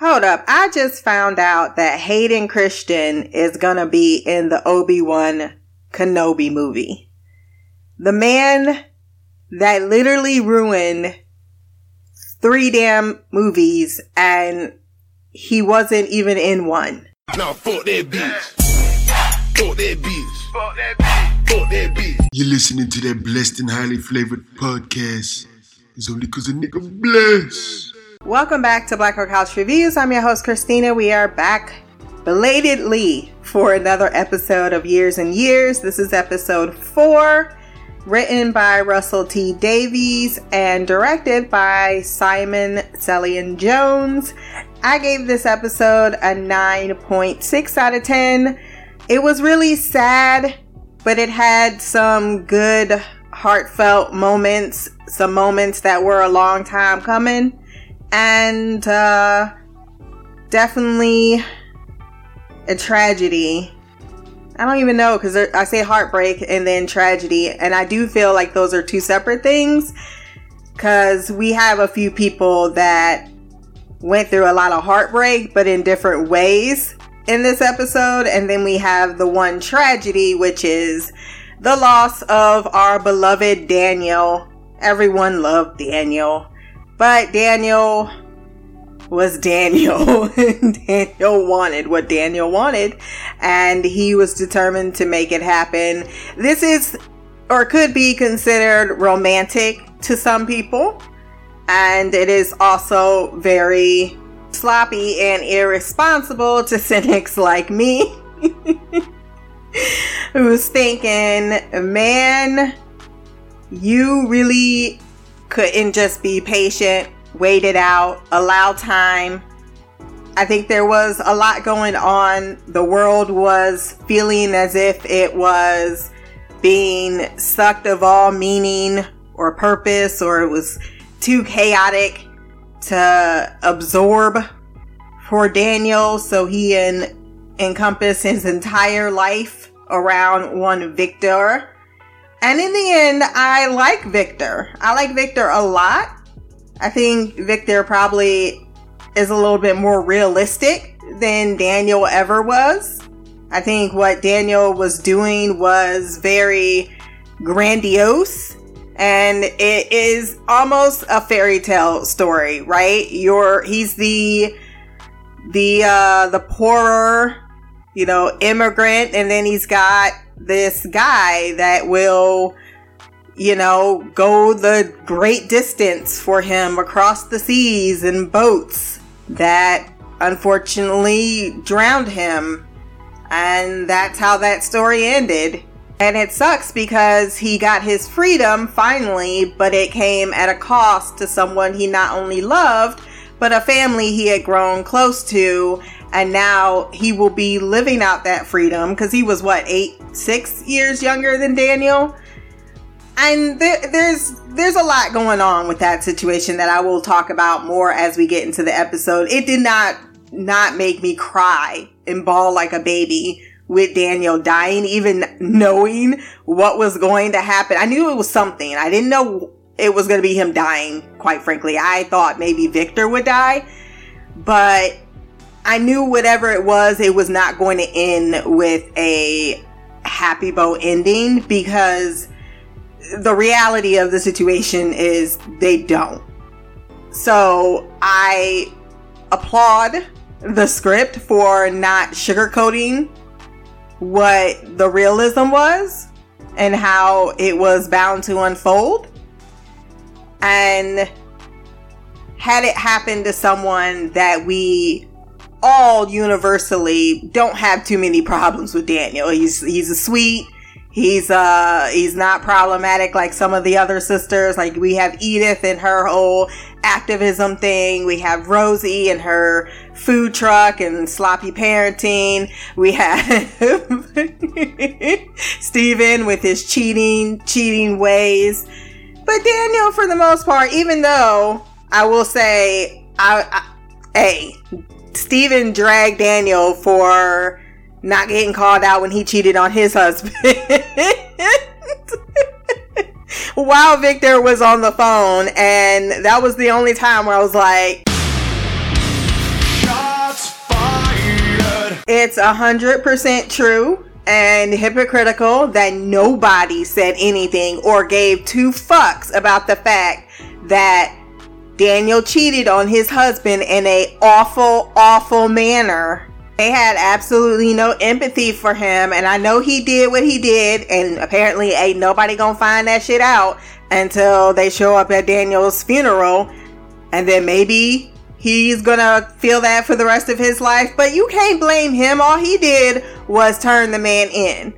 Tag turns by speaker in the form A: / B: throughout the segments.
A: Hold up. I just found out that Hayden Christensen is gonna be in the Obi-Wan Kenobi movie. The man that literally ruined three damn movies and he wasn't even in one.
B: Now fuck that bitch. Fuck that bitch. Fuck that bitch. Fuck that bitch.
C: You're listening to that blessed and highly flavored podcast. It's only cause a nigga blessed.
A: Welcome back to Black Girl House Reviews. I'm your host, Christina. We are back belatedly for another episode of Years and Years. This is episode four, written by Russell T. Davies and directed by Simon Cellan Jones. I gave this episode a 9.6 out of 10. It was really sad, but it had some good, heartfelt moments, some moments that were a long time coming and uh, definitely a tragedy. I don't even know because I say heartbreak and then tragedy, and I do feel like those are two separate things because we have a few people that went through a lot of heartbreak, but in different ways in this episode, and then we have the one tragedy, which is the loss of our beloved Daniel. Everyone loved Daniel. But Daniel was Daniel. Daniel wanted what Daniel wanted, and he was determined to make it happen. This is, or could be considered romantic to some people, and it is also very sloppy and irresponsible to cynics like me. Who's thinking, man, you really couldn't just be patient, wait it out, allow time. I think there was a lot going on. The world was feeling as if it was being sucked of all meaning or purpose, or it was too chaotic to absorb for Daniel. So he en- encompassed his entire life around one Victor. And in the end, I like Victor. I like Victor a lot. I think Victor probably is a little bit more realistic than Daniel ever was. I think what Daniel was doing was very grandiose and it is almost a fairy tale story, right? You're he's the the uh the poorer, you know, immigrant and then he's got this guy that will, you know, go the great distance for him across the seas in boats that unfortunately drowned him. And that's how that story ended. And it sucks because he got his freedom finally, but it came at a cost to someone he not only loved, but a family he had grown close to and now he will be living out that freedom because he was what eight six years younger than daniel? And there, there's there's a lot going on with that situation that i will talk about more as we get into the episode. It did not not make me cry and bawl like a baby with daniel dying even knowing what was going to happen. I knew it was something. I didn't know it was going to be him dying quite frankly. I thought maybe victor would die but I knew whatever it was, it was not going to end with a happy bow ending because the reality of the situation is they don't. So I applaud the script for not sugarcoating what the realism was and how it was bound to unfold. And had it happened to someone that we all universally don't have too many problems with Daniel. He's he's a sweet. He's uh he's not problematic like some of the other sisters. Like we have Edith and her whole activism thing. We have Rosie and her food truck and sloppy parenting. We have Steven with his cheating cheating ways. But Daniel for the most part, even though I will say I, Steven dragged Daniel for not getting called out when he cheated on his husband. While Victor was on the phone, and that was the only time where I was like, It's a hundred percent true and hypocritical that nobody said anything or gave two fucks about the fact that Daniel cheated on his husband in a awful, awful manner. They had absolutely no empathy for him, and I know he did what he did, and apparently ain't nobody gonna find that shit out until they show up at Daniel's funeral, and then maybe he's gonna feel that for the rest of his life. But you can't blame him. All he did was turn the man in.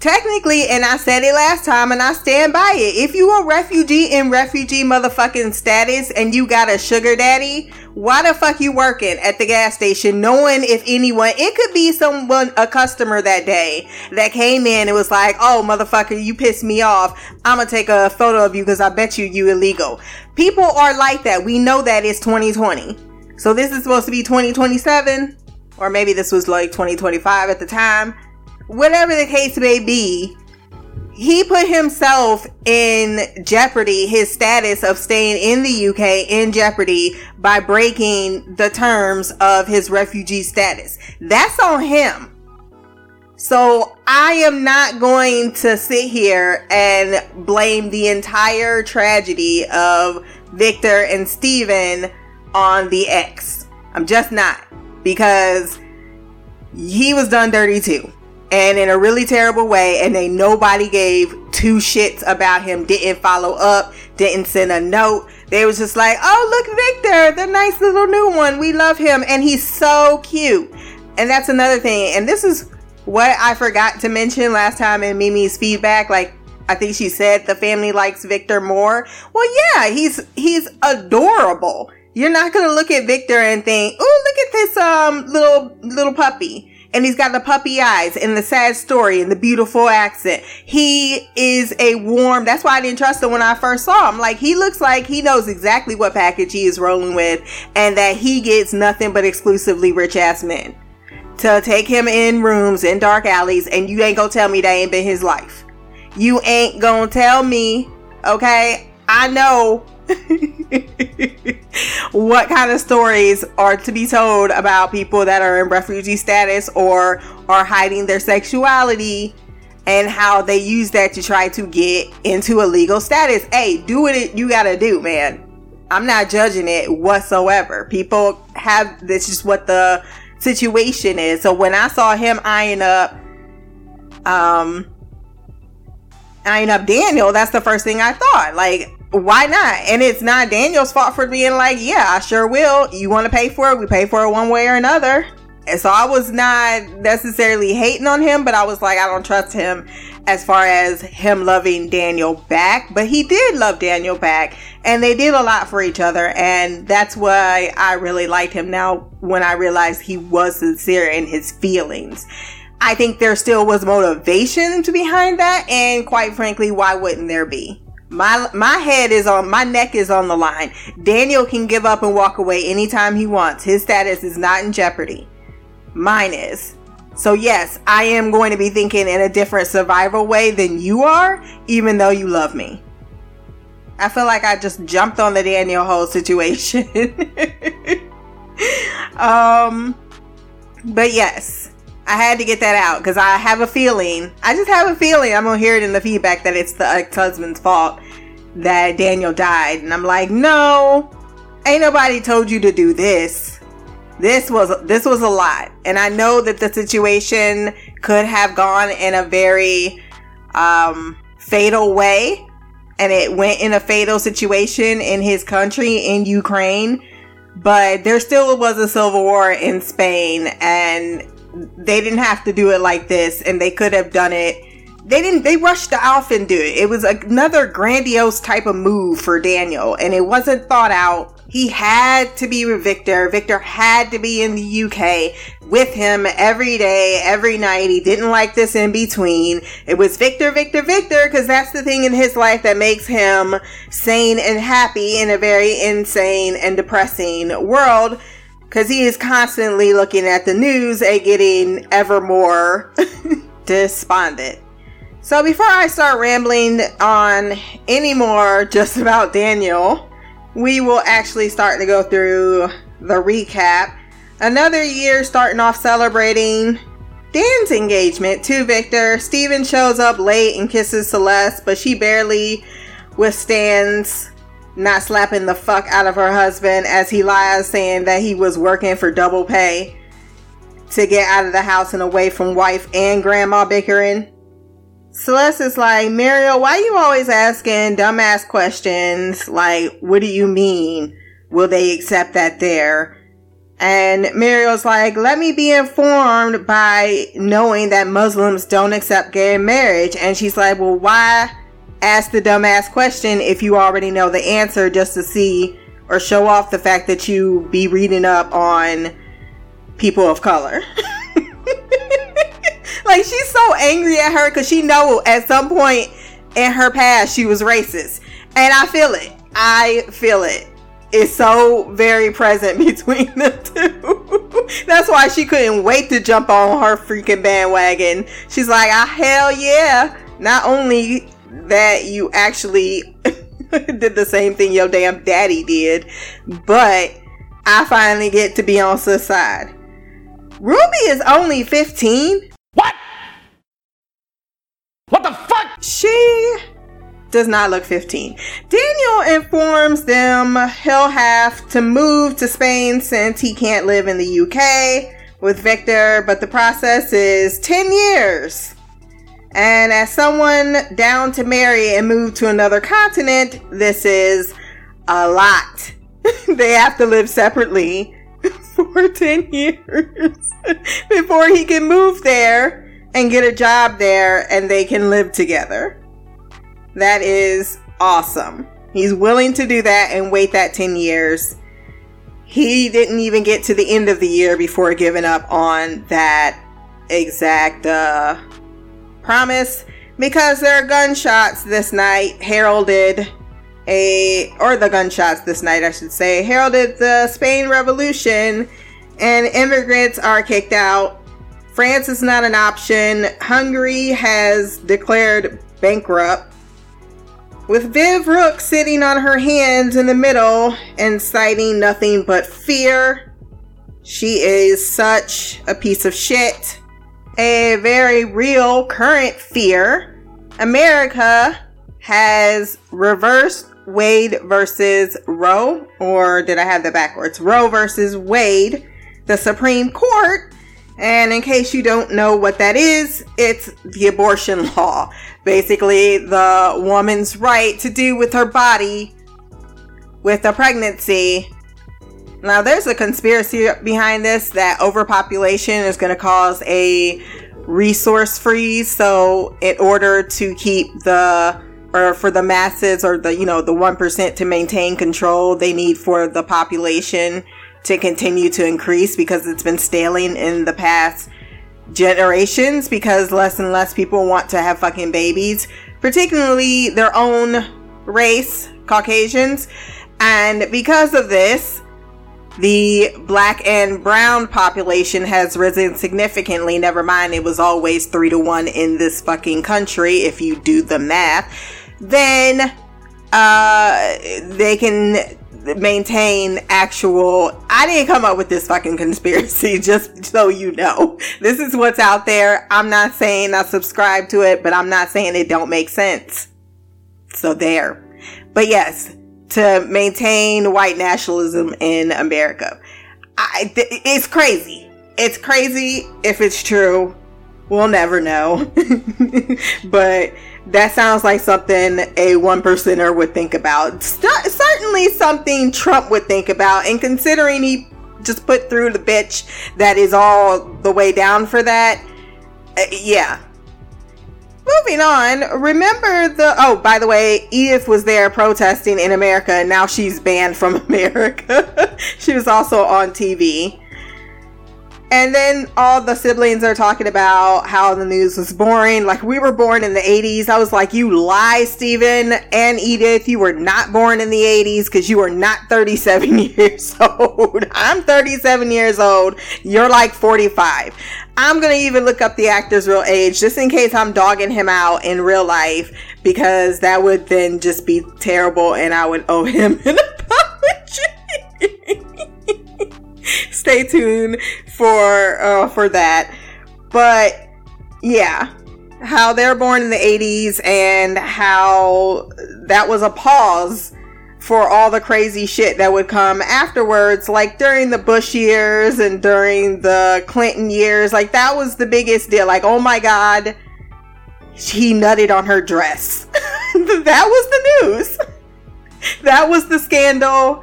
A: Technically, and I said it last time and I stand by it. If you a refugee in refugee motherfucking status and you got a sugar daddy, why the fuck you working at the gas station knowing if anyone, it could be someone, a customer that day that came in and was like, oh motherfucker, you pissed me off. I'm gonna take a photo of you because I bet you you illegal. People are like that. We know that it's 2020. So this is supposed to be 2027 or maybe this was like 2025 at the time whatever the case may be, he put himself in jeopardy, his status of staying in the UK in jeopardy by breaking the terms of his refugee status. That's on him. So I am not going to sit here and blame the entire tragedy of Victor and Steven on the ex. I'm just not because he was done dirty too and in a really terrible way and they nobody gave two shits about him didn't follow up didn't send a note. They was just like oh look victor the nice little new one we love him and he's so cute. And that's another thing and this is what i forgot to mention last time in mimi's feedback like i think she said the family likes victor more. Well yeah he's he's adorable. You're not gonna look at victor and think oh look at this um little little puppy and he's got the puppy eyes and the sad story and the beautiful accent. He is a warm, that's why I didn't trust him when I first saw him. Like, he looks like he knows exactly what package he is rolling with and that he gets nothing but exclusively rich ass men to take him in rooms in dark alleys and you ain't gonna tell me that ain't been his life. You ain't gonna tell me, okay? I know what kind of stories are to be told about people that are in refugee status or are hiding their sexuality and how they use that to try to get into a legal status. Hey, do what you gotta do, man. I'm not judging it whatsoever. People have this is what the situation is. So when I saw him eyeing up um eyeing up Daniel, that's the first thing I thought. Like why not? And it's not Daniel's fault for being like, yeah, I sure will. You want to pay for it? We pay for it one way or another. And so I was not necessarily hating on him, but I was like, I don't trust him as far as him loving Daniel back. But he did love Daniel back, and they did a lot for each other. And that's why I really liked him now when I realized he was sincere in his feelings. I think there still was motivation behind that, and quite frankly, why wouldn't there be? My my head is on my neck is on the line. Daniel can give up and walk away anytime he wants. His status is not in jeopardy. Mine is. So yes, I am going to be thinking in a different survival way than you are, even though you love me. I feel like I just jumped on the Daniel whole situation. um but yes, I had to get that out because I have a feeling. I just have a feeling I'm gonna hear it in the feedback that it's the ex-husband's fault that Daniel died, and I'm like, no, ain't nobody told you to do this. This was this was a lot, and I know that the situation could have gone in a very um, fatal way, and it went in a fatal situation in his country in Ukraine. But there still was a civil war in Spain, and they didn't have to do it like this and they could have done it. They didn't they rushed off and do it. It was another grandiose type of move for daniel and it wasn't thought out. He had to be with victor. Victor had to be in the uk with him every day every night. He didn't like this in between. It was victor victor victor because that's the thing in his life that makes him sane and happy in a very insane and depressing world because he is constantly looking at the news and getting ever more despondent. So before I start rambling on any more just about Daniel, we will actually start to go through the recap. Another year starting off celebrating Dan's engagement to Victor. Steven shows up late and kisses Celeste, but she barely withstands not slapping the fuck out of her husband as he lies saying that he was working for double pay to get out of the house and away from wife and grandma bickering. Celeste is like, Muriel, why you always asking dumbass questions? Like, what do you mean? Will they accept that there? And Muriel's like, let me be informed by knowing that Muslims don't accept gay marriage. And she's like, well, why ask the dumbass question if you already know the answer just to see or show off the fact that you be reading up on people of color? like she's so angry at her because she know at some point in her past she was racist. And I feel it. I feel it. it is so very present between the two. That's why she couldn't wait to jump on her freaking bandwagon. She's like, ah, hell yeah. Not only that you actually did the same thing your damn daddy did, but I finally get to be on sis side. Ruby is only 15.
D: What? What the fuck?
A: She does not look 15. Daniel informs them he'll have to move to Spain since he can't live in the UK with Victor, but the process is 10 years. And as someone down to marry and move to another continent, this is a lot. they have to live separately for 10 years before he can move there and get a job there and they can live together. That is awesome. He's willing to do that and wait that 10 years. He didn't even get to the end of the year before giving up on that exact uh, promise because there are gunshots this night heralded a or the gunshots this night I should say heralded the Spain revolution and immigrants are kicked out. France is not an option. Hungary has declared bankrupt with Viv Rook sitting on her hands in the middle and citing nothing but fear. She is such a piece of shit. A very real current fear. America has reversed Wade versus Roe, or did I have that backwards? Roe versus Wade, the Supreme Court. And in case you don't know what that is, it's the abortion law basically the woman's right to do with her body with a pregnancy. Now, there's a conspiracy behind this that overpopulation is going to cause a resource freeze. So, in order to keep the or for the masses or the you know the 1% to maintain control they need for the population to continue to increase because it's been staling in the past generations because less and less people want to have fucking babies, particularly their own race, Caucasians. And because of this, the black and brown population has risen significantly. Never mind, it was always three to one in this fucking country if you do the math. Then uh, they can maintain actual I didn't come up with this fucking conspiracy just so you know. This is what's out there. I'm not saying I subscribe to it, but I'm not saying it don't make sense. So there. But yes, to maintain white nationalism in America. I, th- it's crazy. It's crazy if it's true. We'll never know. but that sounds like something a one percenter would think about. St- certainly something Trump would think about. And considering he just put through the bitch that is all the way down for that, uh, yeah. Moving on, remember the. Oh, by the way, Edith was there protesting in America, and now she's banned from America. she was also on TV. And then all the siblings are talking about how the news was boring. Like, we were born in the 80s. I was like, you lie, Stephen and Edith. You were not born in the 80s because you are not 37 years old. I'm 37 years old. You're like 45. I'm going to even look up the actor's real age just in case I'm dogging him out in real life because that would then just be terrible and I would owe him an apology. stay tuned for uh, for that. But yeah, how they're born in the 80s and how that was a pause for all the crazy shit that would come afterwards, like during the Bush years and during the Clinton years. Like, that was the biggest deal. Like, oh my God, he nutted on her dress. that was the news. That was the scandal.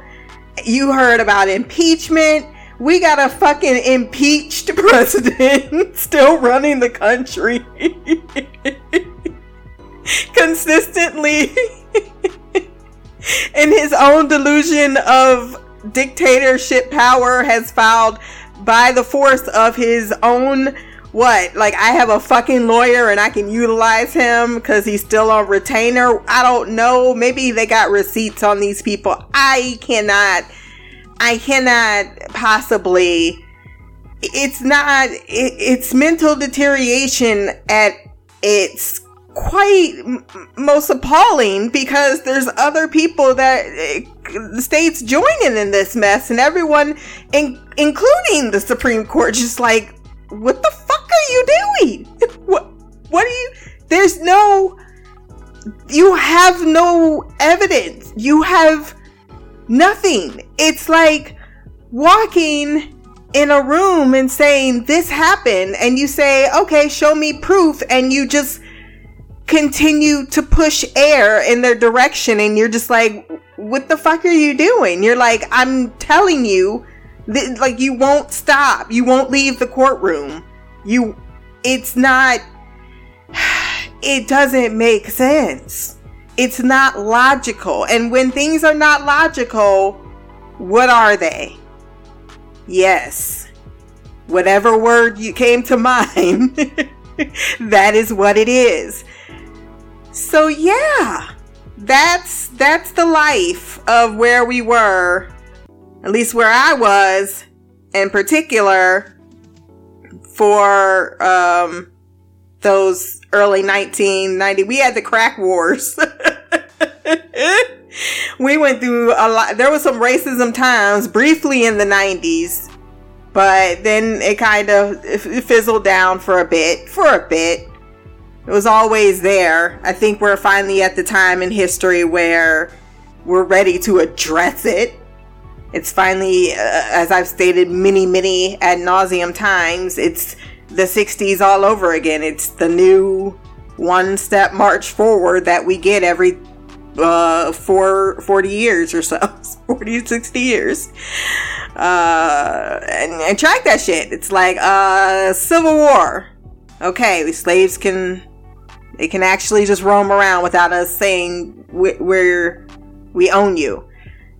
A: You heard about impeachment. We got a fucking impeached president still running the country. Consistently. In his own delusion of dictatorship power has filed by the force of his own what? Like i have a fucking lawyer and i can utilize him because he's still on retainer? I don't know. Maybe they got receipts on these people. I cannot i cannot possibly it's not it, it's mental deterioration at its quite most appalling because there's other people that the states joining in this mess and everyone in, including the supreme court just like what the fuck are you doing? What what are you there's no you have no evidence. You have nothing. It's like walking in a room and saying this happened and you say okay show me proof and you just continue to push air in their direction and you're just like what the fuck are you doing? You're like i'm telling you th- like you won't stop. You won't leave the courtroom. You it's not it doesn't make sense it's not logical. And when things are not logical what are they? Yes. Whatever word you came to mind that is what it is. So yeah, that's that's the life of where we were, at least where I was in particular for um those early 1990 we had the crack wars we went through a lot there was some racism times briefly in the 90s but then it kind of fizzled down for a bit for a bit it was always there. I think we're finally at the time in history where we're ready to address it. It's finally, uh, as I've stated many, many ad nauseum times, it's the 60s all over again. It's the new one step march forward that we get every uh, for 40 years or so 40 60 years. Uh, and, and track that shit. It's like uh civil war. Okay we slaves can it can actually just roam around without us saying we're we own you.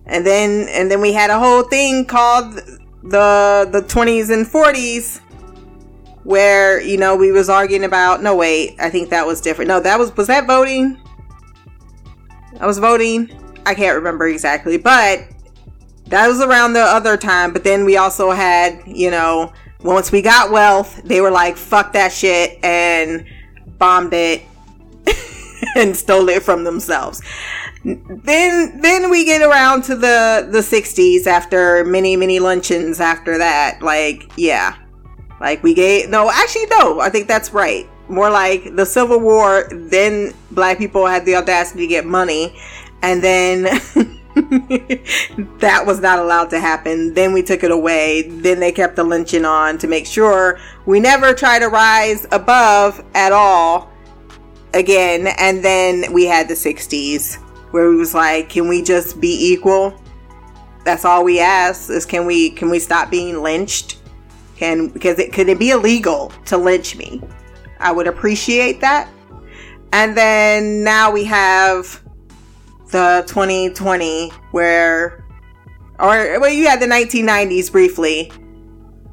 A: And then and then we had a whole thing called the the 20s and 40s where you know we was arguing about no wait i think that was different. No that was was that voting i was voting i can't remember exactly but that was around the other time but then we also had you know once we got wealth they were like fuck that shit and bombed it and stole it from themselves. Then then we get around to the the 60s after many many luncheons after that. Like, yeah. Like we gave no, actually no, I think that's right. More like the Civil War, then black people had the audacity to get money and then that was not allowed to happen. Then we took it away. Then they kept the lynching on to make sure we never try to rise above at all again. And then we had the 60s where we was like, can we just be equal? That's all we ask is can we can we stop being lynched? Can because it could it be illegal to lynch me? I would appreciate that. And then now we have the 2020 where or well you had the 1990s briefly.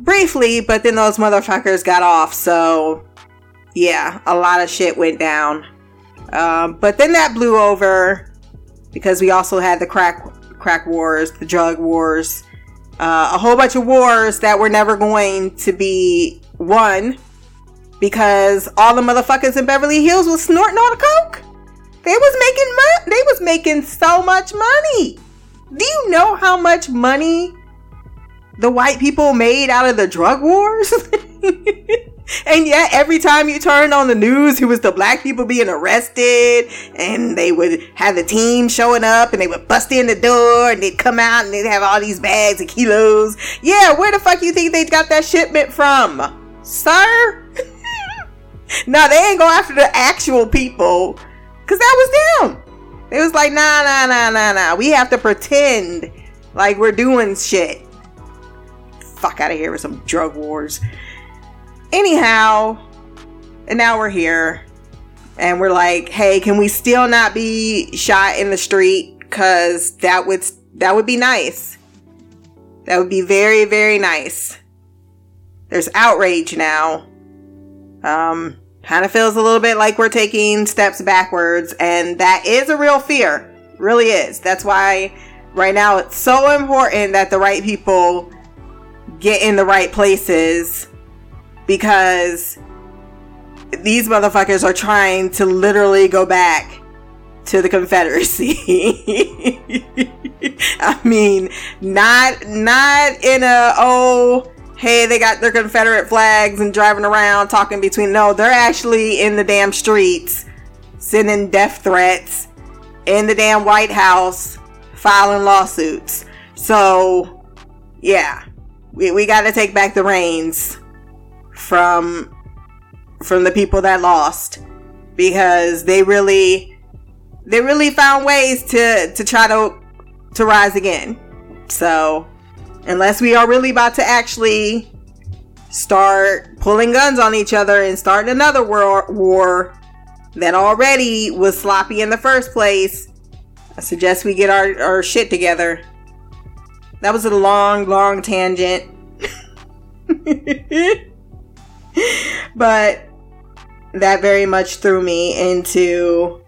A: Briefly but then those motherfuckers got off so yeah a lot of shit went down. Um, but then that blew over because we also had the crack crack wars the drug wars uh, a whole bunch of wars that were never going to be won because all the motherfuckers in beverly hills was snorting all the coke they was making money. They was making so much money. Do you know how much money the white people made out of the drug wars. and yet, every time you turned on the news, it was the black people being arrested, and they would have the team showing up, and they would bust in the door, and they'd come out, and they'd have all these bags of kilos. Yeah, where the fuck you think they got that shipment from, sir? no, they ain't go after the actual people, cause that was them. It was like, nah, nah, nah, nah, nah. We have to pretend like we're doing shit fuck out of here with some drug wars. Anyhow, and now we're here. And we're like, hey, can we still not be shot in the street? Cause that would that would be nice. That would be very, very nice. There's outrage now. Um, kind of feels a little bit like we're taking steps backwards, and that is a real fear. Really is. That's why right now it's so important that the right people get in the right places because these motherfuckers are trying to literally go back to the Confederacy. I mean, not not in a oh hey they got their Confederate flags and driving around talking between no they're actually in the damn streets sending death threats in the damn White House filing lawsuits. So yeah, we, we got to take back the reins from from the people that lost because they really they really found ways to to try to to rise again. So, unless we are really about to actually start pulling guns on each other and start another world war that already was sloppy in the first place, I suggest we get our, our shit together that was a long, long tangent. but that very much threw me into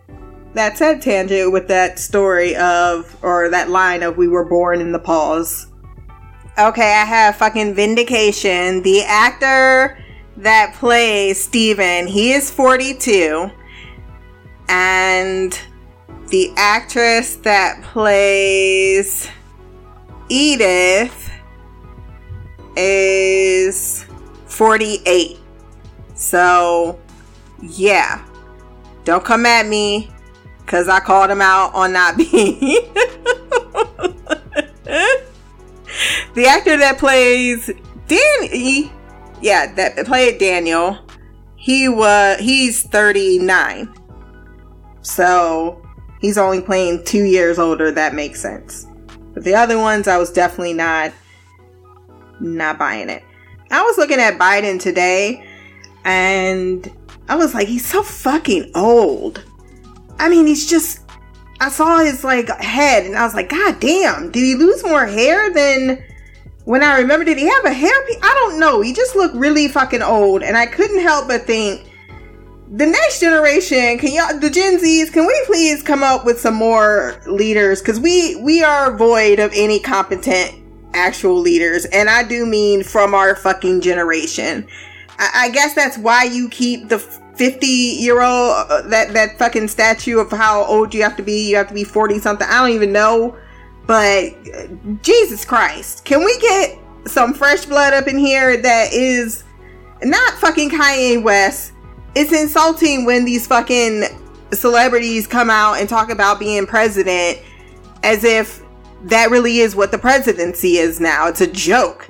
A: that said tangent with that story of, or that line of, we were born in the pause. Okay, I have fucking vindication. The actor that plays Steven, he is 42. And the actress that plays Edith is 48. So, yeah. Don't come at me because I called him out on not being. The actor that plays Danny, yeah, that played Daniel, he was he's 39. So he's only playing two years older. That makes sense. But the other ones, I was definitely not not buying it. I was looking at Biden today, and I was like, he's so fucking old. I mean, he's just. I saw his like head, and I was like, God damn! Did he lose more hair than when I remember? Did he have a hair? I don't know. He just looked really fucking old, and I couldn't help but think the next generation can y'all the gen z's can we please come up with some more leaders because we we are void of any competent actual leaders and i do mean from our fucking generation i, guess that's why you keep the 50 year old uh, that that fucking statue of how old you have to be you have to be 40 something i don't even know but uh, jesus christ can we get some fresh blood up in here that is not fucking kanye west it's insulting when these fucking celebrities come out and talk about being president as if that really is what the presidency is now. It's a joke.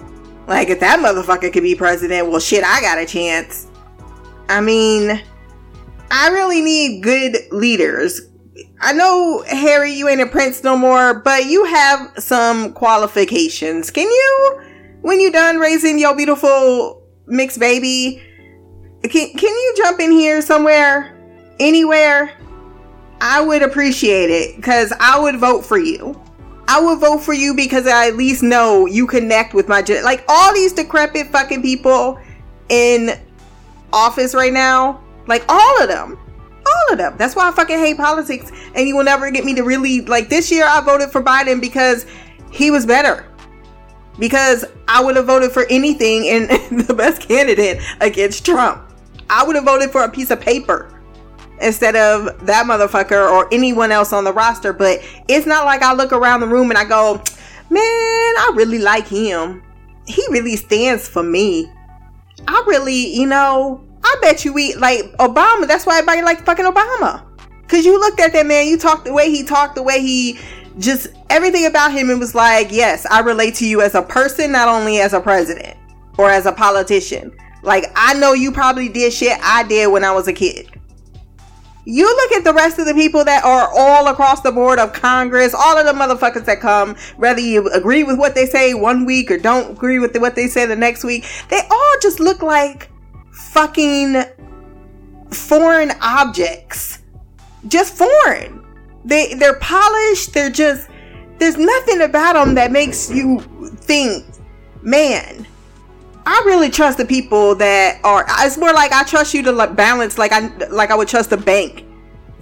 A: Like, if that motherfucker could be president, well, shit, I got a chance. I mean, I really need good leaders. I know, Harry, you ain't a prince no more, but you have some qualifications. Can you, when you done raising your beautiful mixed baby, can, can you jump in here somewhere? Anywhere? I would appreciate it because I would vote for you. I would vote for you because I at least know you connect with my gen- like all these decrepit fucking people in office right now. Like all of them. All of them. That's why I fucking hate politics and you will never get me to really like this year I voted for Biden because he was better because I would have voted for anything and the best candidate against Trump. I would have voted for a piece of paper instead of that motherfucker or anyone else on the roster. But it's not like I look around the room and I go, man, I really like him. he really stands for me. I really, you know, I bet you we like Obama. That's why everybody like fucking Obama. Cause you looked at that man, you talked the way he talked, the way he just everything about him. It was like, yes, I relate to you as a person, not only as a president or as a politician. Like I know you probably did shit I did when I was a kid. You look at the rest of the people that are all across the board of Congress, all of the motherfuckers that come, whether you agree with what they say one week or don't agree with what they say the next week, they all just look like fucking foreign objects. Just foreign. They they're polished, they're just there's nothing about them that makes you think, man, I really trust the people that are. It's more like I trust you to like balance, like I like I would trust the bank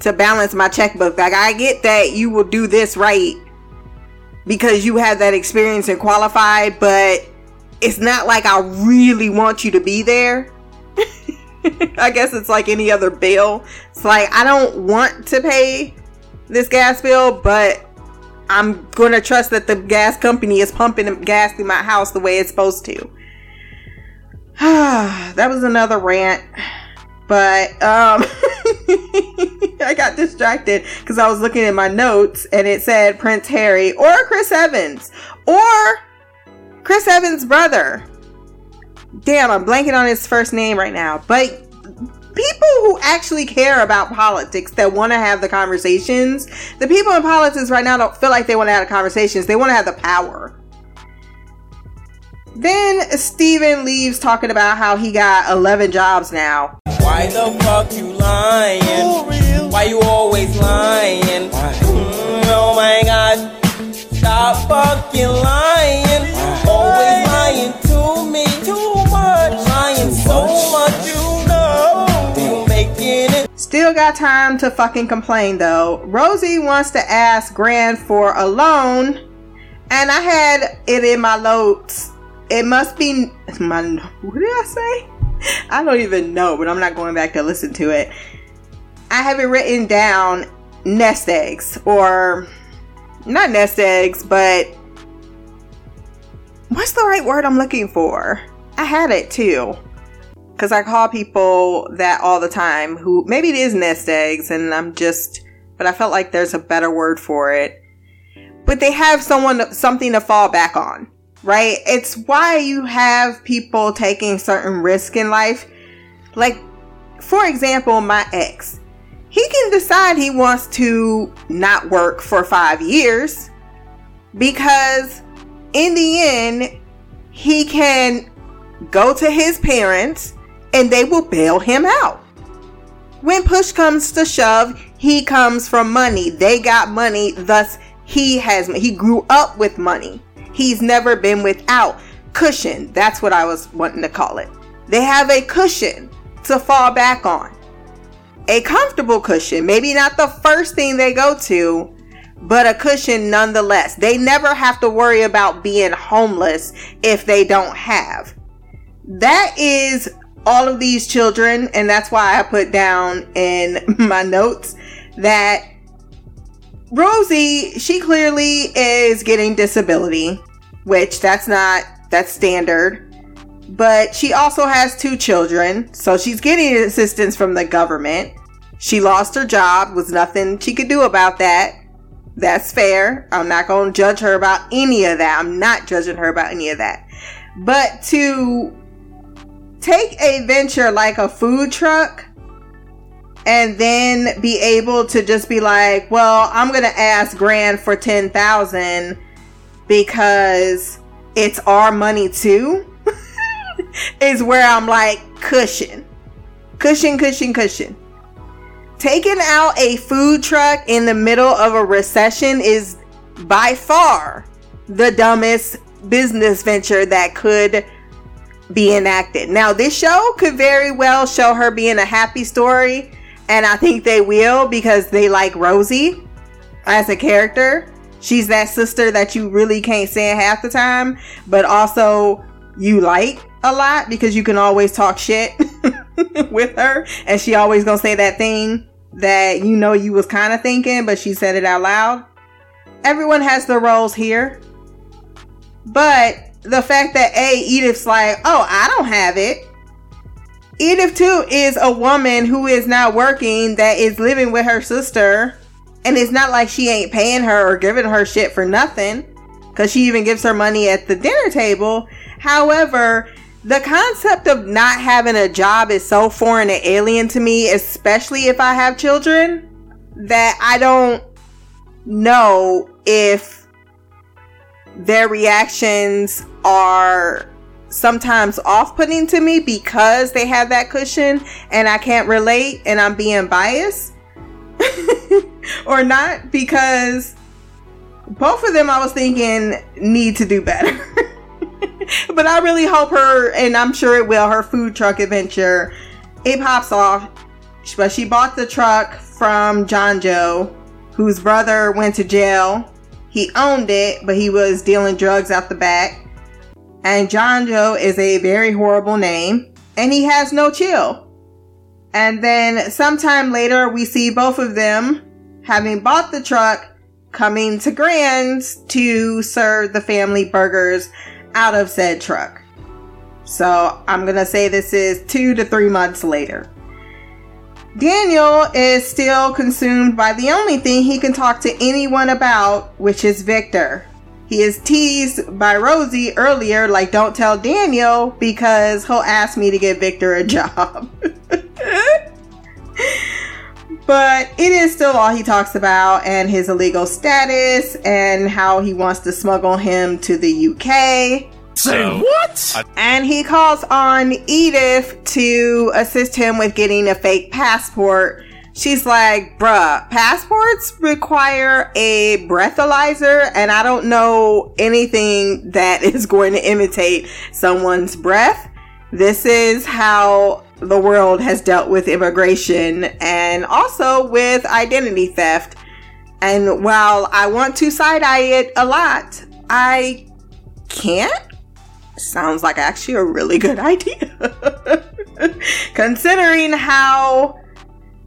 A: to balance my checkbook. Like I get that you will do this right because you have that experience and qualified, but it's not like I really want you to be there. I guess it's like any other bill. It's like I don't want to pay this gas bill, but I'm gonna trust that the gas company is pumping gas through my house the way it's supposed to. that was another rant. But um I got distracted because I was looking at my notes and it said Prince Harry or Chris Evans or Chris Evans' brother. Damn, I'm blanking on his first name right now. But people who actually care about politics that want to have the conversations, the people in politics right now don't feel like they want to have the conversations. They want to have the power. Then Steven leaves talking about how he got 11 jobs now.
D: Why the fuck you lying? Why you always lying? Mm, oh my god. Stop fucking lying. Always lying to me. Too much. Lying so much, you know. You making it.
A: Still got time to fucking complain though. Rosie wants to ask Gran for a loan, and I had it in my notes it must be my what did I say? I don't even know, but I'm not going back to listen to it. I have it written down nest eggs or not nest eggs, but what's the right word I'm looking for? I had it too. Cuz I call people that all the time who maybe it is nest eggs and I'm just but I felt like there's a better word for it. But they have someone something to fall back on right? It's why you have people taking certain risks in life. Like, for example, my ex, he can decide he wants to not work for five years because in the end, he can go to his parents and they will bail him out. When push comes to shove, he comes from money. They got money, thus he has he grew up with money. He's never been without. Cushion, that's what I was wanting to call it. They have a cushion to fall back on. A comfortable cushion, maybe not the first thing they go to, but a cushion nonetheless. They never have to worry about being homeless if they don't have. That is all of these children, and that's why I put down in my notes that Rosie, she clearly is getting disability, which that's not that's standard. But she also has two children, so she's getting assistance from the government. She lost her job, was nothing she could do about that. That's fair. I'm not going to judge her about any of that. I'm not judging her about any of that. But to take a venture like a food truck and then be able to just be like, well, I'm gonna ask Gran for ten thousand because it's our money too. is where I'm like cushion, cushion, cushion, cushion. Taking out a food truck in the middle of a recession is by far the dumbest business venture that could be enacted. Now, this show could very well show her being a happy story and I think they will because they like Rosie as a character. She's that sister that you really can't stand half the time, but also you like a lot because you can always talk shit with her and she always gonna say that thing that you know you was kind of thinking but she said it out loud everyone has their roles here but the fact that A, Edith's like, oh, I don't have it. Edith, too, is a woman who is not working, that is living with her sister. And it's not like she ain't paying her or giving her shit for nothing. Because she even gives her money at the dinner table. However, the concept of not having a job is so foreign and alien to me, especially if I have children, that I don't know if their reactions are sometimes off putting to me because they have that cushion and I can't relate and I'm being biased or not because both of them I was thinking need to do better. but I really hope her, and I'm sure it will, her food truck adventure, it pops off. But she bought the truck from John Joe, whose brother went to jail. He owned it, but he was dealing drugs out the back. And John Joe is a very horrible name, and he has no chill. And then sometime later, we see both of them having bought the truck coming to Grand's to serve the family burgers out of said truck. So I'm going to say this is two to three months later. Daniel is still consumed by the only thing he can talk to anyone about, which is Victor. He is teased by Rosie earlier, like, don't tell Daniel because he'll ask me to get Victor a job. but it is still all he talks about and his illegal status and how he wants to smuggle him to the UK.
B: Say what?
A: And he calls on Edith to assist him with getting a fake passport. She's like, bruh, passports require a breathalyzer, and I don't know anything that is going to imitate someone's breath. This is how the world has dealt with immigration and also with identity theft. And while I want to side eye it a lot, I can't. Sounds like actually a really good idea. Considering how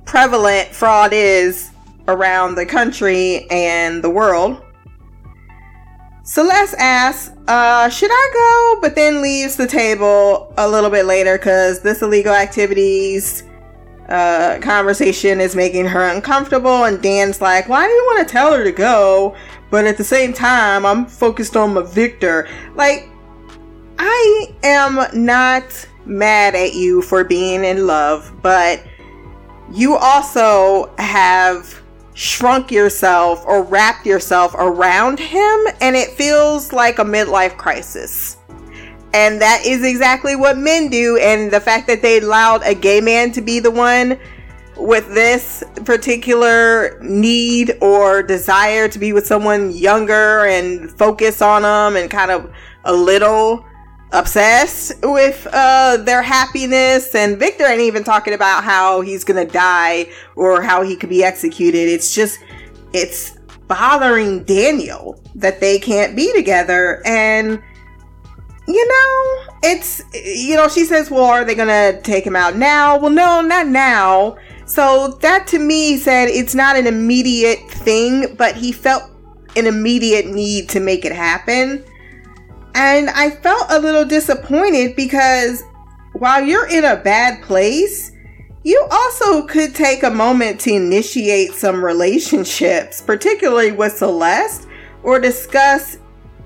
A: prevalent fraud is around the country and the world. Celeste asks, uh, should I go? But then leaves the table a little bit later because this illegal activities uh, conversation is making her uncomfortable. And Dan's like, why do you want to tell her to go? But at the same time, I'm focused on my Victor. Like, I am not mad at you for being in love, but you also have shrunk yourself or wrapped yourself around him, and it feels like a midlife crisis. And that is exactly what men do. And the fact that they allowed a gay man to be the one with this particular need or desire to be with someone younger and focus on them and kind of a little obsessed with uh, their happiness. And Victor ain't even talking about how he's gonna die or how he could be executed. It's just, it's bothering Daniel that they can't be together. And, you know, it's, you know, she says, well, are they gonna take him out now? Well, no, not now. So that to me said it's not an immediate thing, but he felt an immediate need to make it happen. And I felt a little disappointed because while you're in a bad place, you also could take a moment to initiate some relationships, particularly with Celeste, or discuss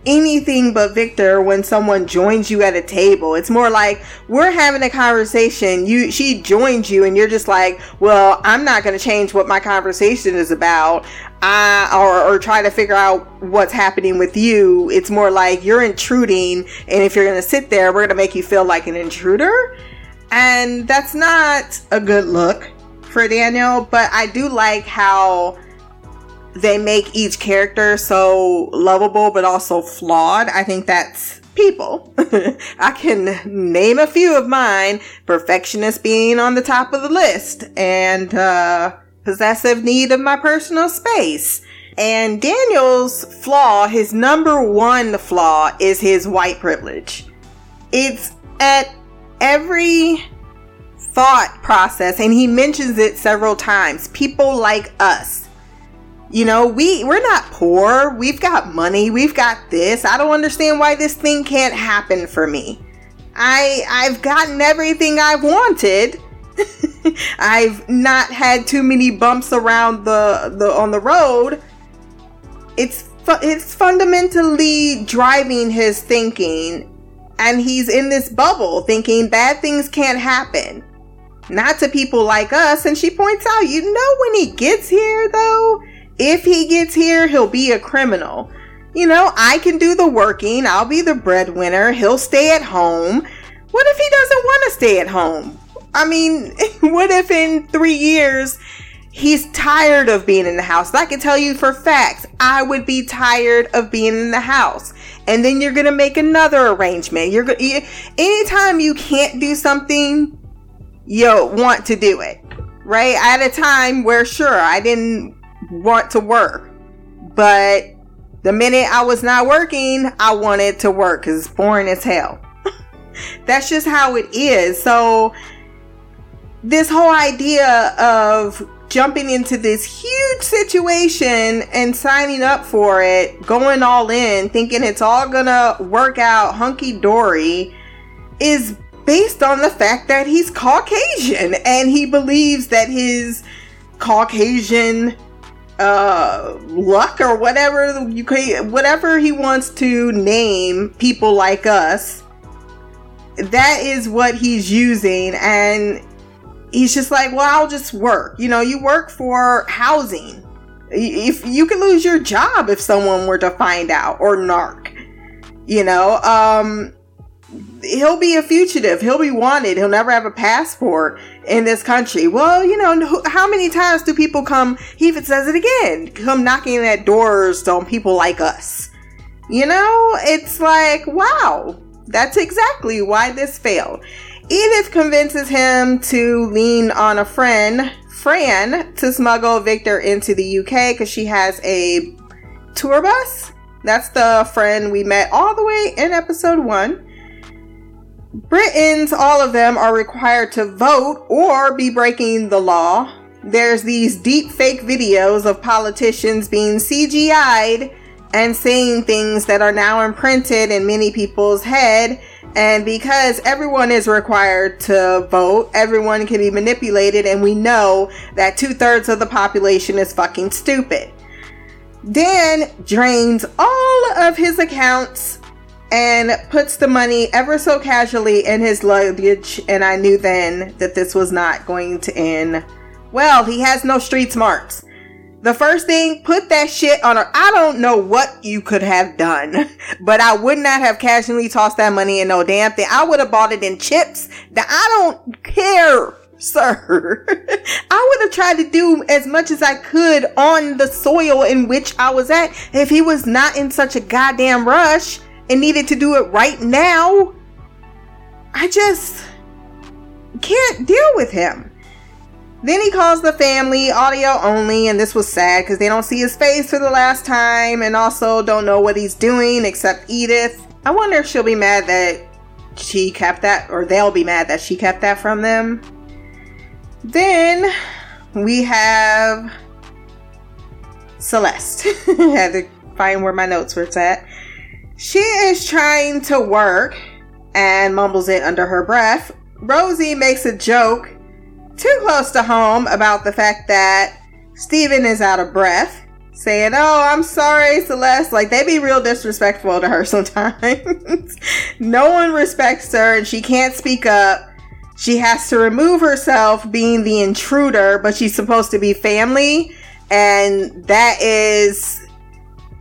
A: anything but Victor when someone joins you at a table. It's more like we're having a conversation. You she joins you and you're just like, "Well, I'm not going to change what my conversation is about." Uh, or, or try to figure out what's happening with you. It's more like you're intruding, and if you're going to sit there, we're going to make you feel like an intruder. And that's not a good look for Daniel, but I do like how they make each character so lovable but also flawed. I think that's people. I can name a few of mine, perfectionist being on the top of the list, and uh, possessive need of my personal space. And Daniel's flaw, his number one flaw, is his white privilege. It's at every thought process, and he mentions it several times. People like us You know, we we're not poor. We've got money. We've got this. I don't understand why this thing can't happen for me. I I've gotten everything I've wanted. I've not had too many bumps around the the on the road. It's fu- it's fundamentally driving his thinking and he's in this bubble thinking bad things can't happen. Not to people like us and she points out, you know when he gets here though, if he gets here, he'll be a criminal. You know, I can do the working, I'll be the breadwinner, he'll stay at home. What if he doesn't want to stay at home? I mean, what if in three years he's tired of being in the house? I can tell you for facts, I would be tired of being in the house. And then you're gonna make another arrangement. You're gonna anytime you can't do something, you'll want to do it, right? At a time where sure I didn't want to work, but the minute I was not working, I wanted to work because it's boring as hell. That's just how it is. So this whole idea of jumping into this huge situation and signing up for it, going all in, thinking it's all gonna work out hunky dory, is based on the fact that he's Caucasian and he believes that his Caucasian uh luck or whatever you can whatever he wants to name people like us that is what he's using and he's just like, well, I'll just work. You know, you work for housing. If you could lose your job if someone were to find out or narc, you know, um, he'll be a fugitive. He'll be wanted. He'll never have a passport in this country. Well, you know, how many times do people come? He even says it again. Come knocking at doors on people like us. You know, it's like, wow, that's exactly why this failed. Edith convinces him to lean on a friend, Fran, to smuggle Victor into the UK because she has a tour bus. That's the friend we met all the way in episode one. Britons, all of them, are required to vote or be breaking the law. There's these deep fake videos of politicians being CGI'd and saying things that are now imprinted in many people's head and because everyone is required to vote, everyone can be manipulated, and we know that two thirds of the population is fucking stupid. Dan drains all of his accounts and puts the money ever so casually in his luggage, and I knew then that this was not going to end well. He has no street smarts. The first thing, put that shit on her. I don't know what you could have done, but I would not have casually tossed that money in no damn thing. I would have bought it in chips. That I don't care, sir. I would have tried to do as much as I could on the soil in which I was at if he was not in such a goddamn rush and needed to do it right now. I just can't deal with him. Then he calls the family audio only, and this was sad because they don't see his face for the last time and also don't know what he's doing except Edith. I wonder if she'll be mad that she kept that, or they'll be mad that she kept that from them. Then we have Celeste. I had to find where my notes were at. She is trying to work and mumbles it under her breath. Rosie makes a joke too close to home about the fact that Steven is out of breath, saying, Oh, I'm sorry, Celeste. Like, they be real disrespectful to her sometimes. no one respects her and she can't speak up. She has to remove herself being the intruder, but she's supposed to be family. And that is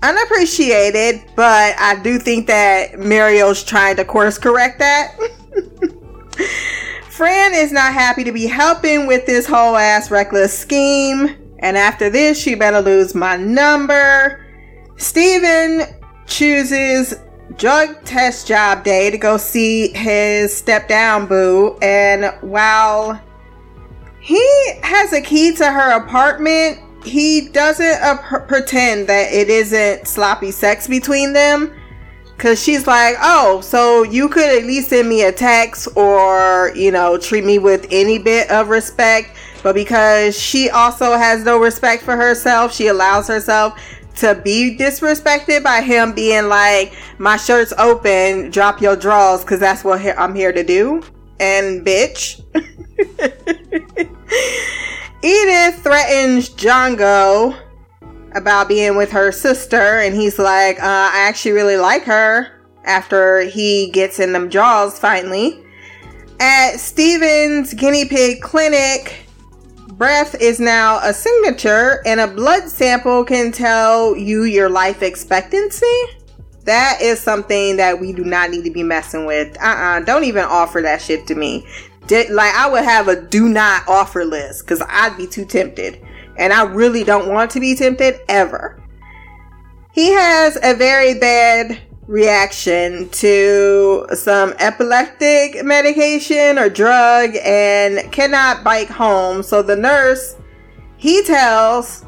A: unappreciated, but I do think that Mario's trying to course correct that. Fran is not happy to be helping with this whole ass reckless scheme. And after this, she better lose my number. Steven chooses drug test job day to go see his step down boo. And while he has a key to her apartment, he doesn't uh, pretend that it isn't sloppy sex between them. Cause she's like, oh, so you could at least send me a text or, you know, treat me with any bit of respect. But because she also has no respect for herself, she allows herself to be disrespected by him being like, My shirt's open, drop your drawers, because that's what I'm here to do. And bitch. Edith threatens Django about being with her sister, and he's like, uh, I actually really like her after he gets in them jaws finally. At Steven's guinea pig clinic, breath is now a signature, and a blood sample can tell you your life expectancy. That is something that we do not need to be messing with. Uh uh-uh, uh, do not even offer that shit to me. Did, like, I would have a do not offer list because I'd be too tempted. And I really don't want to be tempted ever. He has a very bad reaction to some epileptic medication or drug and cannot bike home. So the nurse he tells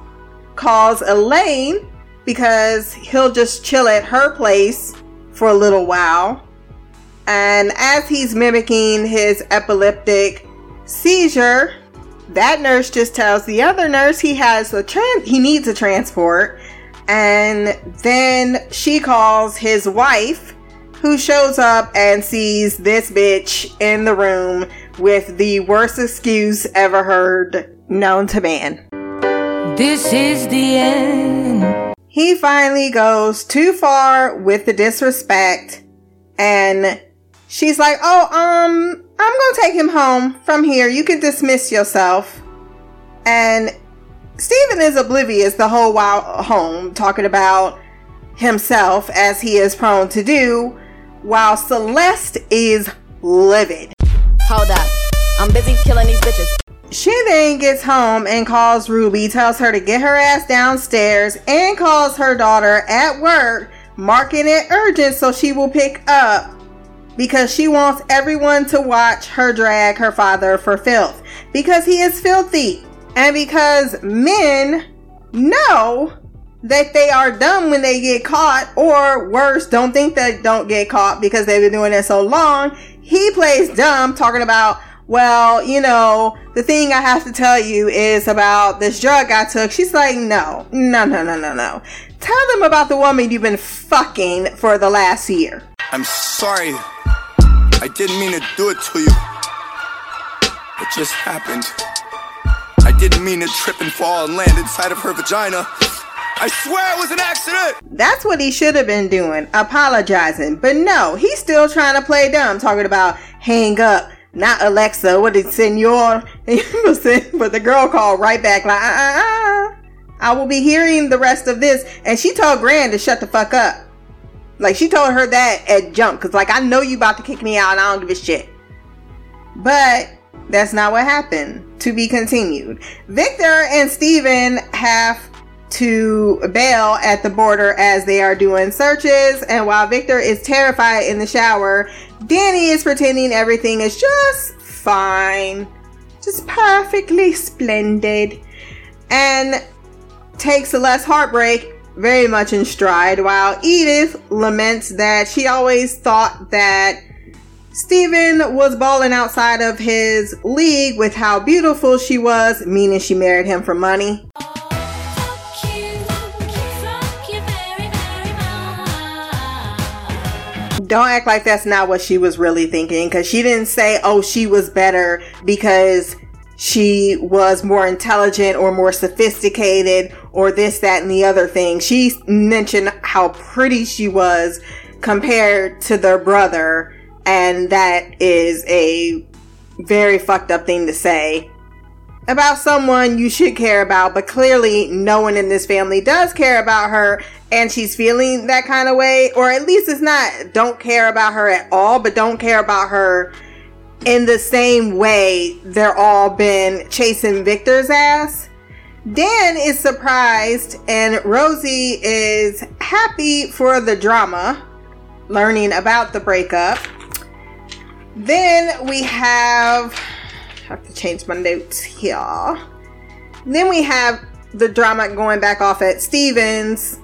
A: calls Elaine because he'll just chill at her place for a little while. And as he's mimicking his epileptic seizure, that nurse just tells the other nurse he has a trans he needs a transport and then she calls his wife, who shows up and sees this bitch in the room with the worst excuse ever heard known to man. This is the end. He finally goes too far with the disrespect and she's like, "Oh, um, I'm going to take him home from here. You can dismiss yourself." And Stephen is oblivious the whole while home, talking about himself as he is prone to do, while Celeste is livid.
E: Hold up. I'm busy killing these bitches.
A: She then gets home and calls Ruby, tells her to get her ass downstairs, and calls her daughter at work, marking it urgent so she will pick up because she wants everyone to watch her drag her father for filth because he is filthy. And because men know that they are dumb when they get caught, or worse, don't think they don't get caught because they've been doing it so long, he plays dumb talking about, well, you know, the thing I have to tell you is about this drug I took. She's like, no, no, no, no, no, no. Tell them about the woman you've been fucking for the last year.
F: I'm sorry. I didn't mean to do it to you. It just happened. I didn't mean to trip and fall and land inside of her vagina. I swear it was an accident!
A: That's what he should have been doing, apologizing. But no, he's still trying to play dumb, talking about hang up, not Alexa, What did senor? but the girl called right back, like, uh uh uh. I will be hearing the rest of this. And she told Gran to shut the fuck up. Like, she told her that at jump, because, like, I know you about to kick me out and I don't give a shit. But that's not what happened. To be continued. Victor and Steven have to bail at the border as they are doing searches. And while Victor is terrified in the shower, Danny is pretending everything is just fine, just perfectly splendid, and takes Celeste's heartbreak very much in stride, while Edith laments that she always thought that Stephen was balling outside of his league with how beautiful she was, meaning she married him for money. Don't act like that's not what she was really thinking because she didn't say, oh, she was better because she was more intelligent or more sophisticated or this, that, and the other thing. She mentioned how pretty she was compared to their brother and that is a very fucked up thing to say about someone you should care about, but clearly no one in this family does care about her and she's feeling that kind of way, or at least it's not don't care about her at all, but don't care about her in the same way they're all been chasing Victor's ass. Dan is surprised and Rosie is happy for the drama, learning about the breakup. Then we have, I have to change my notes here. Then we have the drama going back off at Stevens.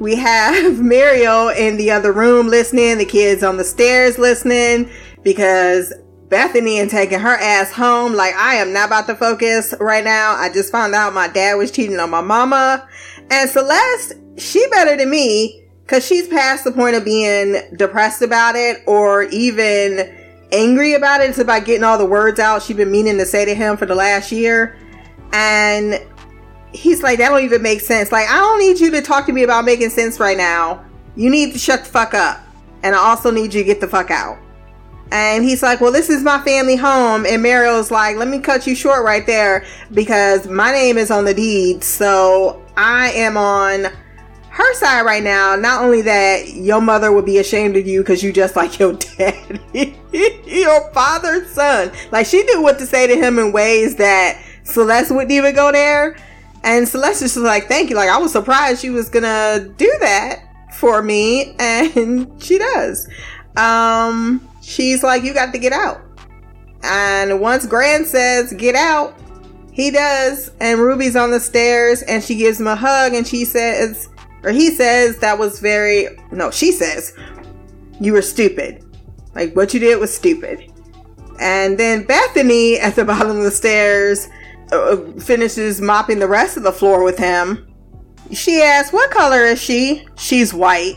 A: We have Muriel in the other room listening, the kids on the stairs listening because Bethany and taking her ass home. Like, I am not about to focus right now. I just found out my dad was cheating on my mama. And Celeste, she better than me because she's past the point of being depressed about it or even angry about it. It's about getting all the words out she's been meaning to say to him for the last year. And he's like, that don't even make sense. Like, I don't need you to talk to me about making sense right now. You need to shut the fuck up. And I also need you to get the fuck out. And he's like, Well, this is my family home. And Muriel's like, Let me cut you short right there because my name is on the deed. So I am on her side right now. Not only that, your mother would be ashamed of you because you just like your daddy, your father's son. Like she knew what to say to him in ways that Celeste wouldn't even go there. And Celeste just was like, Thank you. Like I was surprised she was gonna do that for me. And she does. Um, she's like, You got to get out. And once Gran says, Get out, he does. And Ruby's on the stairs and she gives him a hug and she says, or he says, That was very, no, she says, You were stupid. Like, what you did was stupid. And then Bethany at the bottom of the stairs uh, finishes mopping the rest of the floor with him. She asks, What color is she? She's white.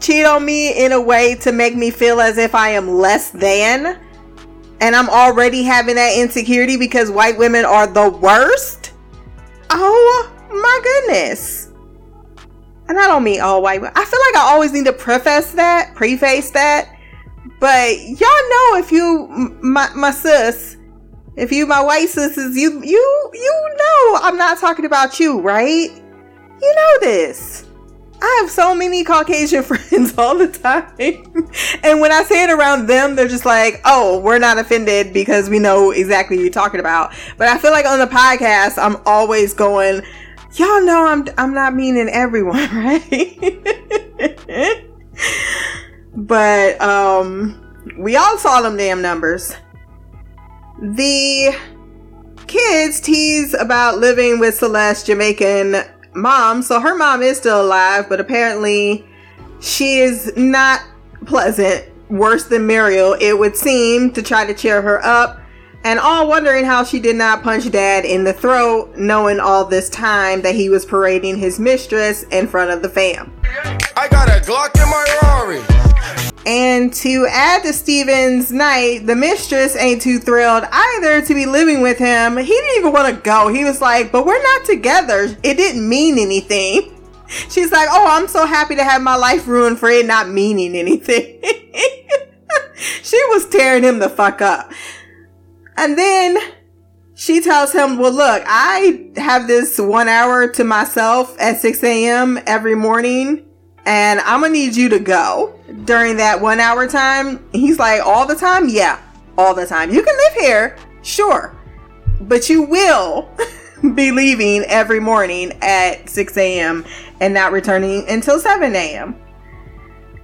A: cheat on me in a way to make me feel as if I am less than. And I'm already having that insecurity because white women are the worst. Oh my goodness. And I don't mean all white women. I feel like I always need to preface that, preface that. But y'all know if you my my sis, if you my white sisters, you you you know I'm not talking about you, right? You know this. I have so many Caucasian friends all the time. and when I say it around them, they're just like, oh, we're not offended because we know exactly what you're talking about. But I feel like on the podcast, I'm always going, y'all know I'm I'm not meaning everyone, right? but um we all saw them damn numbers. The kids tease about living with Celeste Jamaican mom. So her mom is still alive, but apparently she is not pleasant, worse than Muriel, it would seem, to try to cheer her up. And all wondering how she did not punch dad in the throat, knowing all this time that he was parading his mistress in front of the fam.
F: I got a Glock in my Rari.
A: And to add to Steven's night, the mistress ain't too thrilled either to be living with him. He didn't even want to go. He was like, but we're not together. It didn't mean anything. She's like, oh, I'm so happy to have my life ruined for it not meaning anything. she was tearing him the fuck up. And then she tells him, well, look, I have this one hour to myself at 6 a.m. every morning and I'm gonna need you to go during that one hour time. He's like, all the time? Yeah, all the time. You can live here, sure, but you will be leaving every morning at 6 a.m. and not returning until 7 a.m.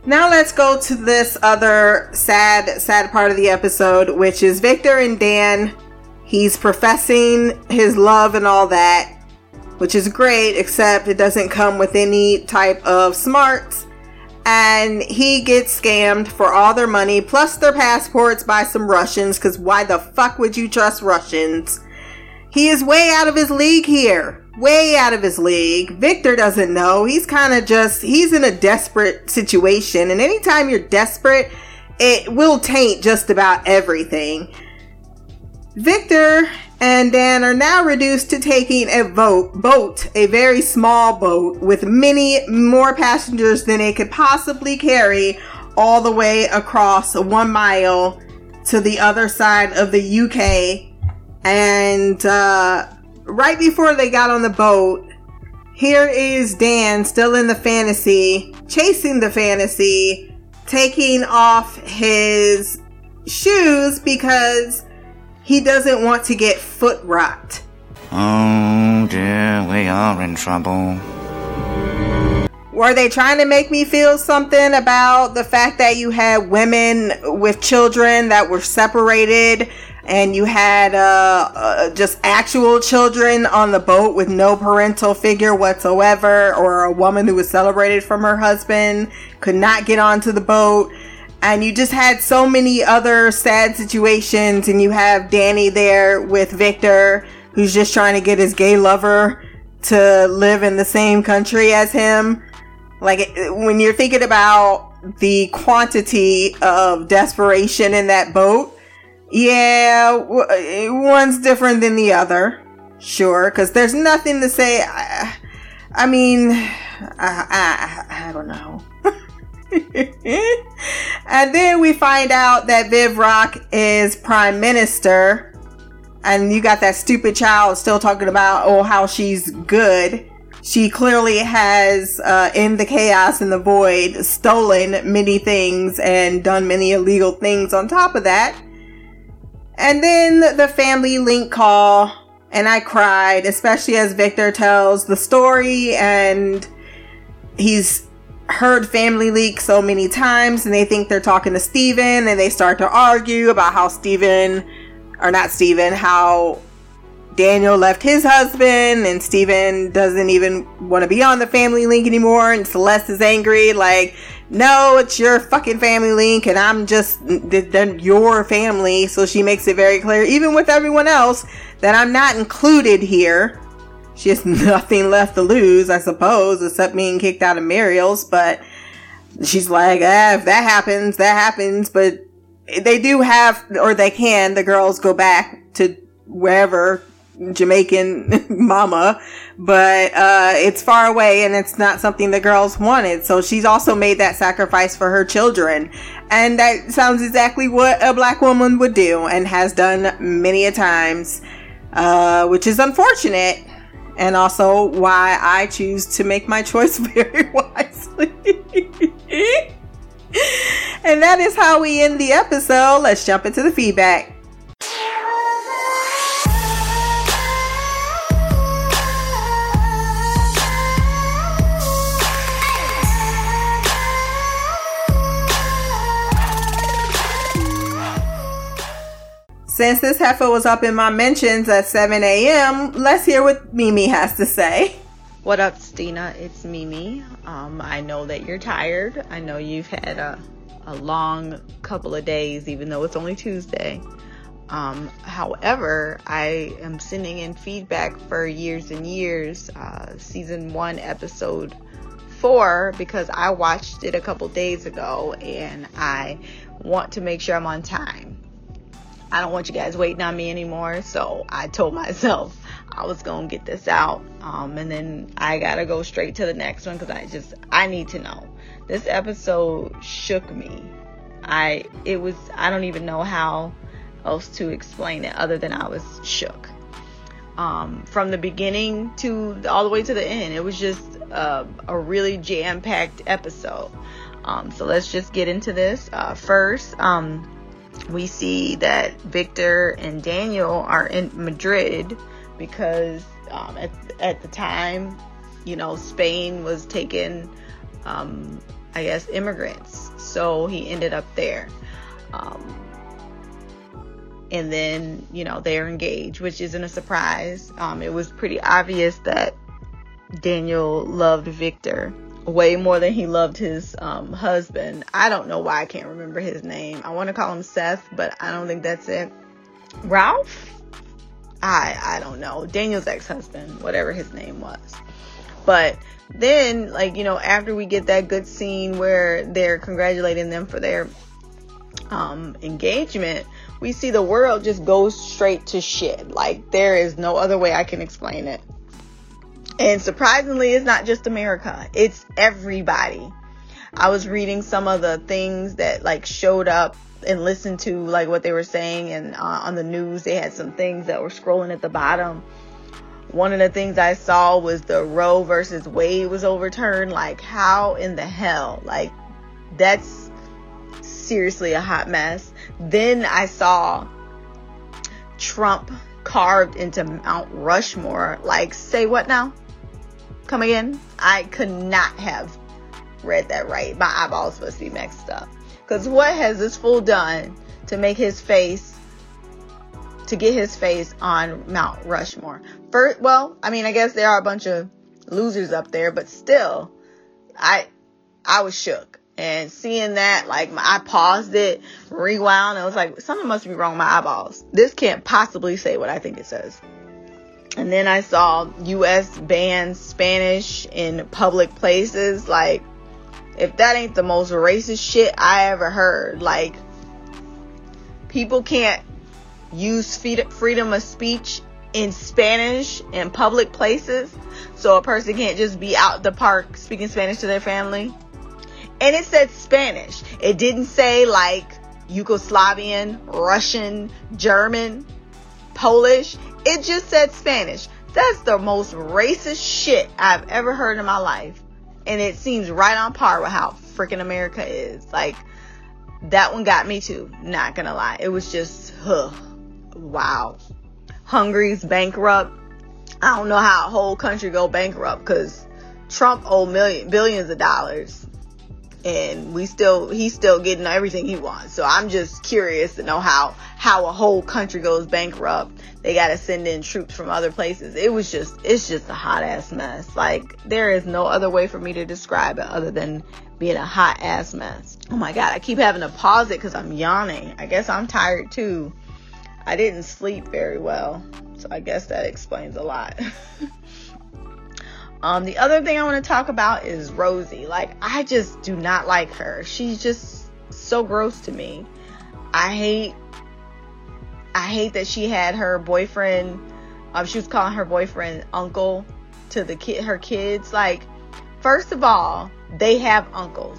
A: Now let's go to this other sad, sad part of the episode, which is Victor and Dan. He's professing his love and all that which is great, except it doesn't come with any type of smarts. And he gets scammed for all their money plus their passports by some Russians, because why the fuck would you trust Russians? He is way out of his league here. Way out of his league. Victor doesn't know. He's kind of just, he's in a desperate situation. And anytime you're desperate, it will taint just about everything. Victor and Dan are now reduced to taking a boat, boat, a very small boat with many more passengers than it could possibly carry, all the way across one mile to the other side of the UK. And uh, right before they got on the boat, here is Dan still in the fantasy, chasing the fantasy, taking off his shoes because he doesn't want to get foot rot.
G: Oh dear, we are in trouble.
A: Were they trying to make me feel something about the fact that you had women with children that were separated and you had uh, uh, just actual children on the boat with no parental figure whatsoever, or a woman who was separated from her husband could not get onto the boat? And you just had so many other sad situations, and you have Danny there with Victor, who's just trying to get his gay lover to live in the same country as him like when you're thinking about the quantity of desperation in that boat, yeah, one's different than the other. Sure, because there's nothing to say. I, I mean, I, I, I don't know. and then we find out that Viv Rook is prime minister, and you got that stupid child still talking about oh how she's good she clearly has, uh, in the chaos and the void, stolen many things and done many illegal things on top of that. And then the family link call, and I cried, especially as Victor tells the story, and he's heard Family Leak so many times, and they think they're talking to Steven, and they start to argue about how Steven, or not Steven, how Daniel left his husband and Steven doesn't even want to be on the family link anymore and Celeste is angry like no it's your fucking family link and I'm just then your family so she makes it very clear even with everyone else that I'm not included here she has nothing left to lose I suppose except being kicked out of Muriel's but she's like ah, if that happens that happens but they do have or they can the girls go back to wherever Jamaican mama, but uh, it's far away and it's not something the girls wanted. So she's also made that sacrifice for her children. And that sounds exactly what a black woman would do and has done many a times, uh, which is unfortunate. And also why I choose to make my choice very wisely. and that is how we end the episode. Let's jump into the feedback. Since this heifer was up in my mentions at 7 a.m., let's hear what Mimi has to say.
H: What up, Stina? It's Mimi. Um, I know that you're tired. I know you've had a, a long couple of days, even though it's only Tuesday. Um, however, I am sending in feedback for years and years, uh, season one, episode four, because I watched it a couple days ago and I want to make sure I'm on time. I don't want you guys waiting on me anymore. So I told myself I was going to get this out. Um, and then I got to go straight to the next one because I just, I need to know. This episode shook me. I, it was, I don't even know how else to explain it other than I was shook. Um, from the beginning to all the way to the end, it was just uh, a really jam packed episode. Um, so let's just get into this. Uh, first, um, we see that Victor and Daniel are in Madrid because um, at, at the time, you know, Spain was taking, um, I guess, immigrants. So he ended up there. Um, and then, you know, they're engaged, which isn't a surprise. Um, it was pretty obvious that Daniel loved Victor way more than he loved his um, husband. I don't know why I can't remember his name. I want to call him Seth, but I don't think that's it. Ralph? I I don't know. Daniel's ex-husband, whatever his name was. But then, like, you know, after we get that good scene where they're congratulating them for their um, engagement, we see the world just goes straight to shit. Like, there is no other way I can explain it. And surprisingly, it's not just America, it's everybody. I was reading some of the things that like showed up and listened to like what they were saying and uh, on the news they had some things that were scrolling at the bottom. One of the things I saw was the Roe versus Wade was overturned. Like how in the hell? Like that's seriously a hot mess. Then I saw Trump carved into Mount Rushmore. Like, say what now? Come again? I could not have read that right. My eyeballs must be mixed up. Because what has this fool done to make his face, to get his face on Mount Rushmore? First, well, I mean, I guess there are a bunch of losers up there, but still, I, I was shook. And seeing that, like, my, I paused it, rewound, and was like, something must be wrong with my eyeballs. This can't possibly say what I think it says. And then I saw US ban Spanish in public places. Like, if that ain't the most racist shit I ever heard, like, people can't use freedom of speech in Spanish in public places. So a person can't just be out the park speaking Spanish to their family and it said Spanish. It didn't say like Yugoslavian, Russian, German, Polish. It just said Spanish. That's the most racist shit I've ever heard in my life. And it seems right on par with how freaking America is. Like, that one got me too. Not gonna lie. It was just, huh, wow. Hungary's bankrupt. I don't know how a whole country go bankrupt because Trump owed million, billions of dollars and we still he's still getting everything he wants. So I'm just curious to know how how a whole country goes bankrupt. They got to send in troops from other places. It was just it's just a hot ass mess. Like there is no other way for me to describe it other than being a hot ass mess. Oh my god, I keep having to pause it cuz I'm yawning. I guess I'm tired too. I didn't sleep very well. So I guess that explains a lot. Um, the other thing I want to talk about is Rosie. Like, I just do not like her. She's just so gross to me. I hate, I hate that she had her boyfriend. Um, she was calling her boyfriend uncle to the kid, her kids. Like, first of all, they have uncles.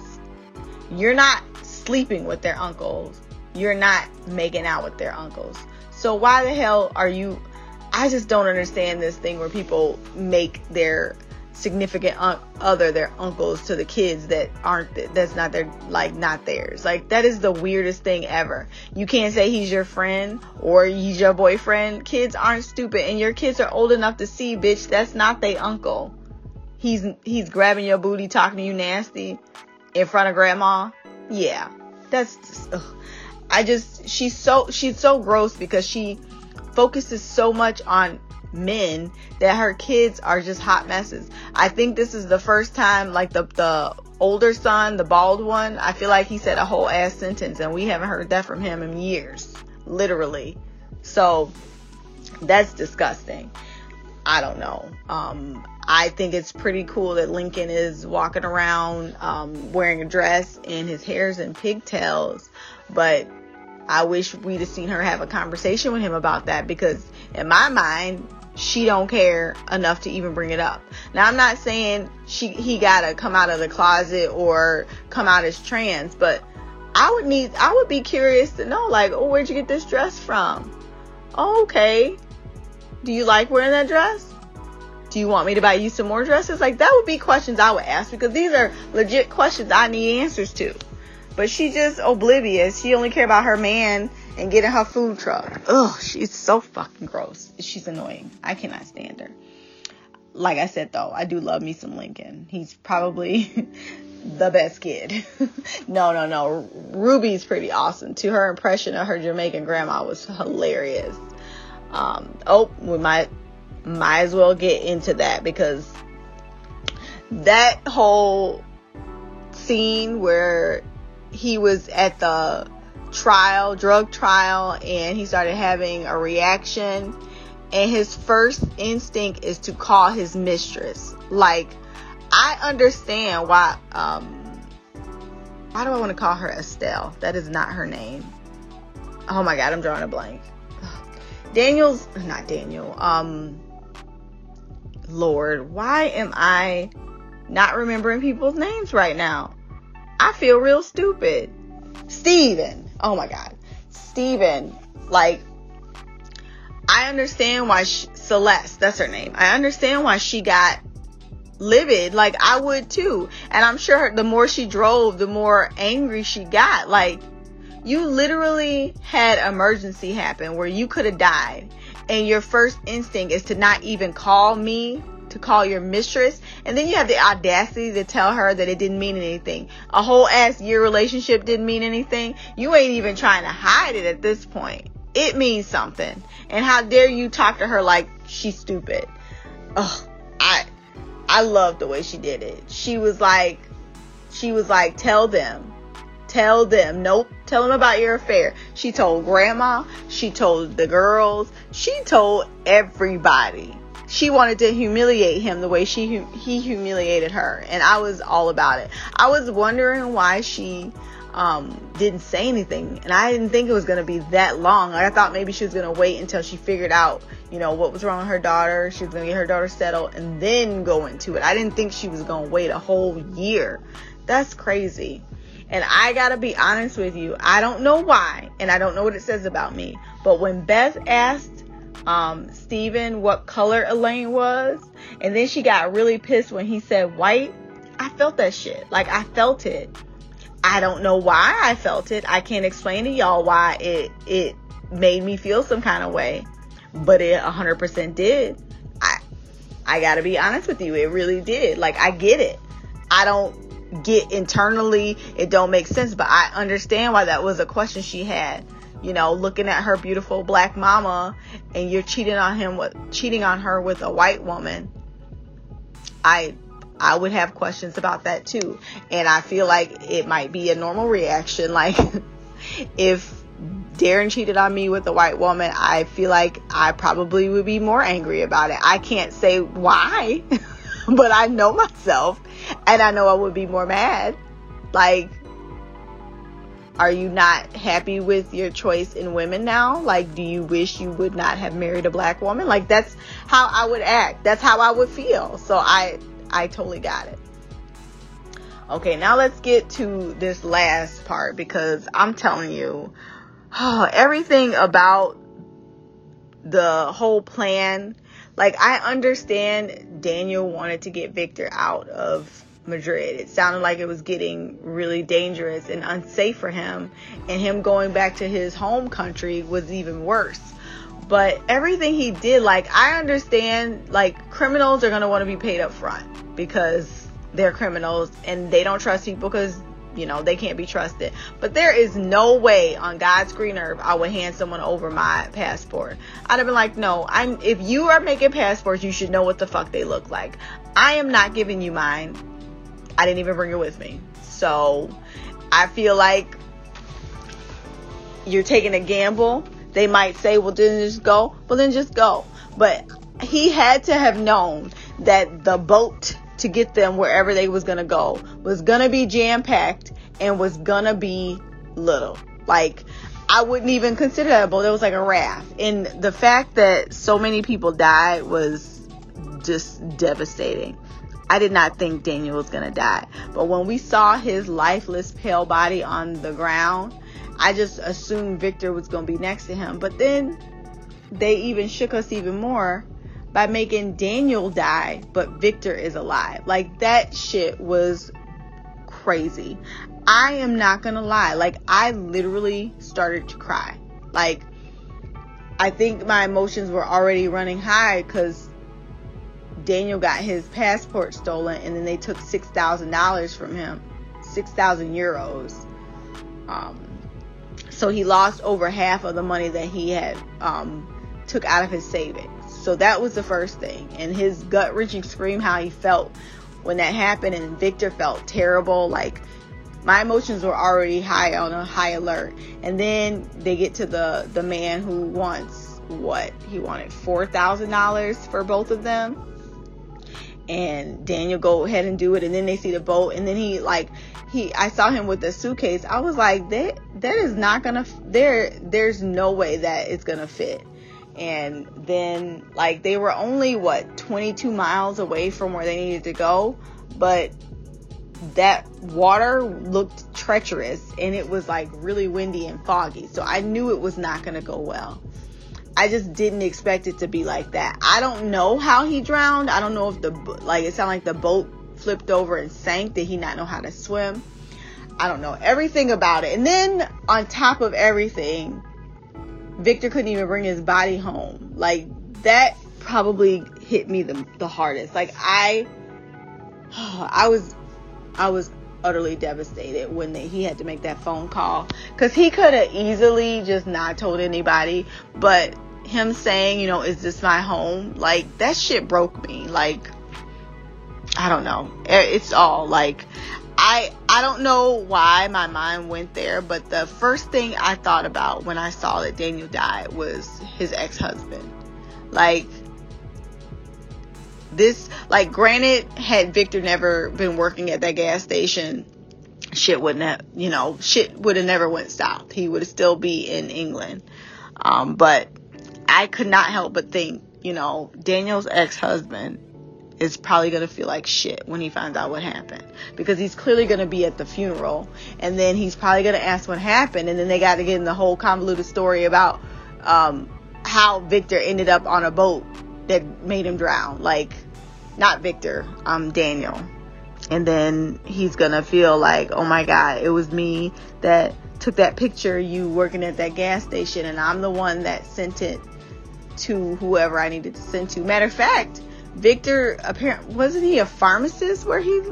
H: You're not sleeping with their uncles. You're not making out with their uncles. So why the hell are you? I just don't understand this thing where people make their significant un- other their uncles to the kids that aren't that's not their like not theirs. Like that is the weirdest thing ever. You can't say he's your friend or he's your boyfriend. Kids aren't stupid and your kids are old enough to see bitch that's not their uncle. He's he's grabbing your booty talking to you nasty in front of grandma. Yeah that's just, i just she's so she's so gross because she focuses so much on men that her kids are just hot messes. I think this is the first time like the the older son, the bald one, I feel like he said a whole ass sentence and we haven't heard that from him in years. Literally. So that's disgusting. I don't know. Um, I think it's pretty cool that Lincoln is walking around um, wearing a dress and his hair's in pigtails, but I wish we'd have seen her have a conversation with him about that because in my mind, she don't care enough to even bring it up. Now I'm not saying she he gotta come out of the closet or come out as trans, but I would need I would be curious to know like, oh, where'd you get this dress from? Oh, okay. Do you like wearing that dress? Do you want me to buy you some more dresses? Like that would be questions I would ask because these are legit questions I need answers to. But she's just oblivious. She only care about her man and getting her food truck. Ugh, she's so fucking gross. She's annoying. I cannot stand her. Like I said though, I do love me some Lincoln. He's probably the best kid. no, no, no. Ruby's pretty awesome. To her impression of her Jamaican grandma was hilarious. Um, oh, we might might as well get into that because that whole scene where he was at the trial, drug trial, and he started having a reaction. And his first instinct is to call his mistress. Like, I understand why. Um, why do I want to call her Estelle? That is not her name. Oh my god, I'm drawing a blank. Daniel's not Daniel. Um, Lord, why am I not remembering people's names right now? I feel real stupid. Steven oh my god, Steven, like, I understand why she, Celeste, that's her name. I understand why she got livid. Like I would too. And I'm sure the more she drove, the more angry she got. Like, You literally had emergency happen where you could have died. And your first instinct is to not even call me, to call your mistress. And then you have the audacity to tell her that it didn't mean anything. A whole ass year relationship didn't mean anything. You ain't even trying to hide it at this point. It means something. And how dare you talk to her like she's stupid. Ugh, I, I love the way she did it. She was like, she was like, tell them tell them. Nope. Tell them about your affair. She told grandma. She told the girls. She told everybody. She wanted to humiliate him the way she he humiliated her, and I was all about it. I was wondering why she um, didn't say anything, and I didn't think it was going to be that long. Like, I thought maybe she was going to wait until she figured out, you know, what was wrong with her daughter. She was going to get her daughter settled and then go into it. I didn't think she was going to wait a whole year. That's crazy. And I gotta be honest with you, I don't know why, and I don't know what it says about me, but when Beth asked um, Steven what color Elaine was, and then she got really pissed when he said white, I felt that shit. Like, I felt it. I don't know why I felt it. I can't explain to y'all why it, it made me feel some kind of way, but it 100% did. I, I gotta be honest with you, it really did. Like, I get it. I don't get internally it don't make sense but i understand why that was a question she had you know looking at her beautiful black mama and you're cheating on him with cheating on her with a white woman i i would have questions about that too and i feel like it might be a normal reaction like if Darren cheated on me with a white woman, I feel like I probably would be more angry about it. I can't say why, but I know myself and I know I would be more mad. Like, are you not happy with your choice in women now? Like, do you wish you would not have married a black woman? Like, that's how I would act. That's how I would feel. So I, I totally got it. Okay, now let's get to this last part because I'm telling you, oh, everything about the whole plan like I understand Daniel wanted to get Victor out of Madrid. It sounded like it was getting really dangerous and unsafe for him, and him going back to his home country was even worse. But everything he did, like I understand, like criminals are gonna want to be paid up front because they're criminals and they don't trust people because you know, they can't be trusted. But there is no way on God's green earth I would hand someone over my passport. I'd have been like, no, I'm if you are making passports, you should know what the fuck they look like. I am not giving you mine. I didn't even bring it with me. So I feel like you're taking a gamble. They might say, well, then just go. Well, then just go. But he had to have known that the boat to get them wherever they was gonna go was gonna be jam packed and was gonna be little. Like I wouldn't even consider that a boat. It was like a raft. And the fact that so many people died was just devastating. I did not think Daniel was gonna die. But when we saw his lifeless pale body on the ground, I just assumed Victor was gonna be next to him. But then they even shook us even more by making Daniel die, but Victor is alive. Like that shit was crazy. I am not gonna lie. Like I literally started to cry. Like I think my emotions were already running high because Daniel got his passport stolen and then they took six thousand dollars from him, six thousand euros. Um, so he lost over half of the money that he had um, took out of his savings. So that was the first thing. And his gut wrenching scream, how he felt when that happened, and Victor felt terrible. Like my emotions were already high on a high alert. And then they get to the the man who wants what he wanted four thousand dollars for both of them. And Daniel go ahead and do it, and then they see the boat, and then he like he I saw him with the suitcase. I was like, that that is not gonna there. There's no way that it's gonna fit and then like they were only what 22 miles away from where they needed to go but that water looked treacherous and it was like really windy and foggy so i knew it was not going to go well i just didn't expect it to be like that i don't know how he drowned i don't know if the like it sounded like the boat flipped over and sank did he not know how to swim I don't know, everything about it. And then on top of everything, Victor couldn't even bring his body home. Like that probably hit me the, the hardest. Like I I was I was utterly devastated when they, he had to make that phone call cuz he could have easily just not told anybody, but him saying, you know, is this my home? Like that shit broke me. Like I don't know. It's all like I I don't know why my mind went there, but the first thing I thought about when I saw that Daniel died was his ex-husband. Like this like granted had Victor never been working at that gas station, shit wouldn't have, you know, shit would have never went south. He would still be in England. Um, but I could not help but think, you know, Daniel's ex-husband is probably going to feel like shit when he finds out what happened. Because he's clearly going to be at the funeral and then he's probably going to ask what happened and then they got to get in the whole convoluted story about um, how Victor ended up on a boat that made him drown. Like not Victor um Daniel. And then he's going to feel like oh my god it was me that took that picture you working at that gas station and I'm the one that sent it to whoever I needed to send to matter of fact Victor apparently wasn't he a pharmacist where he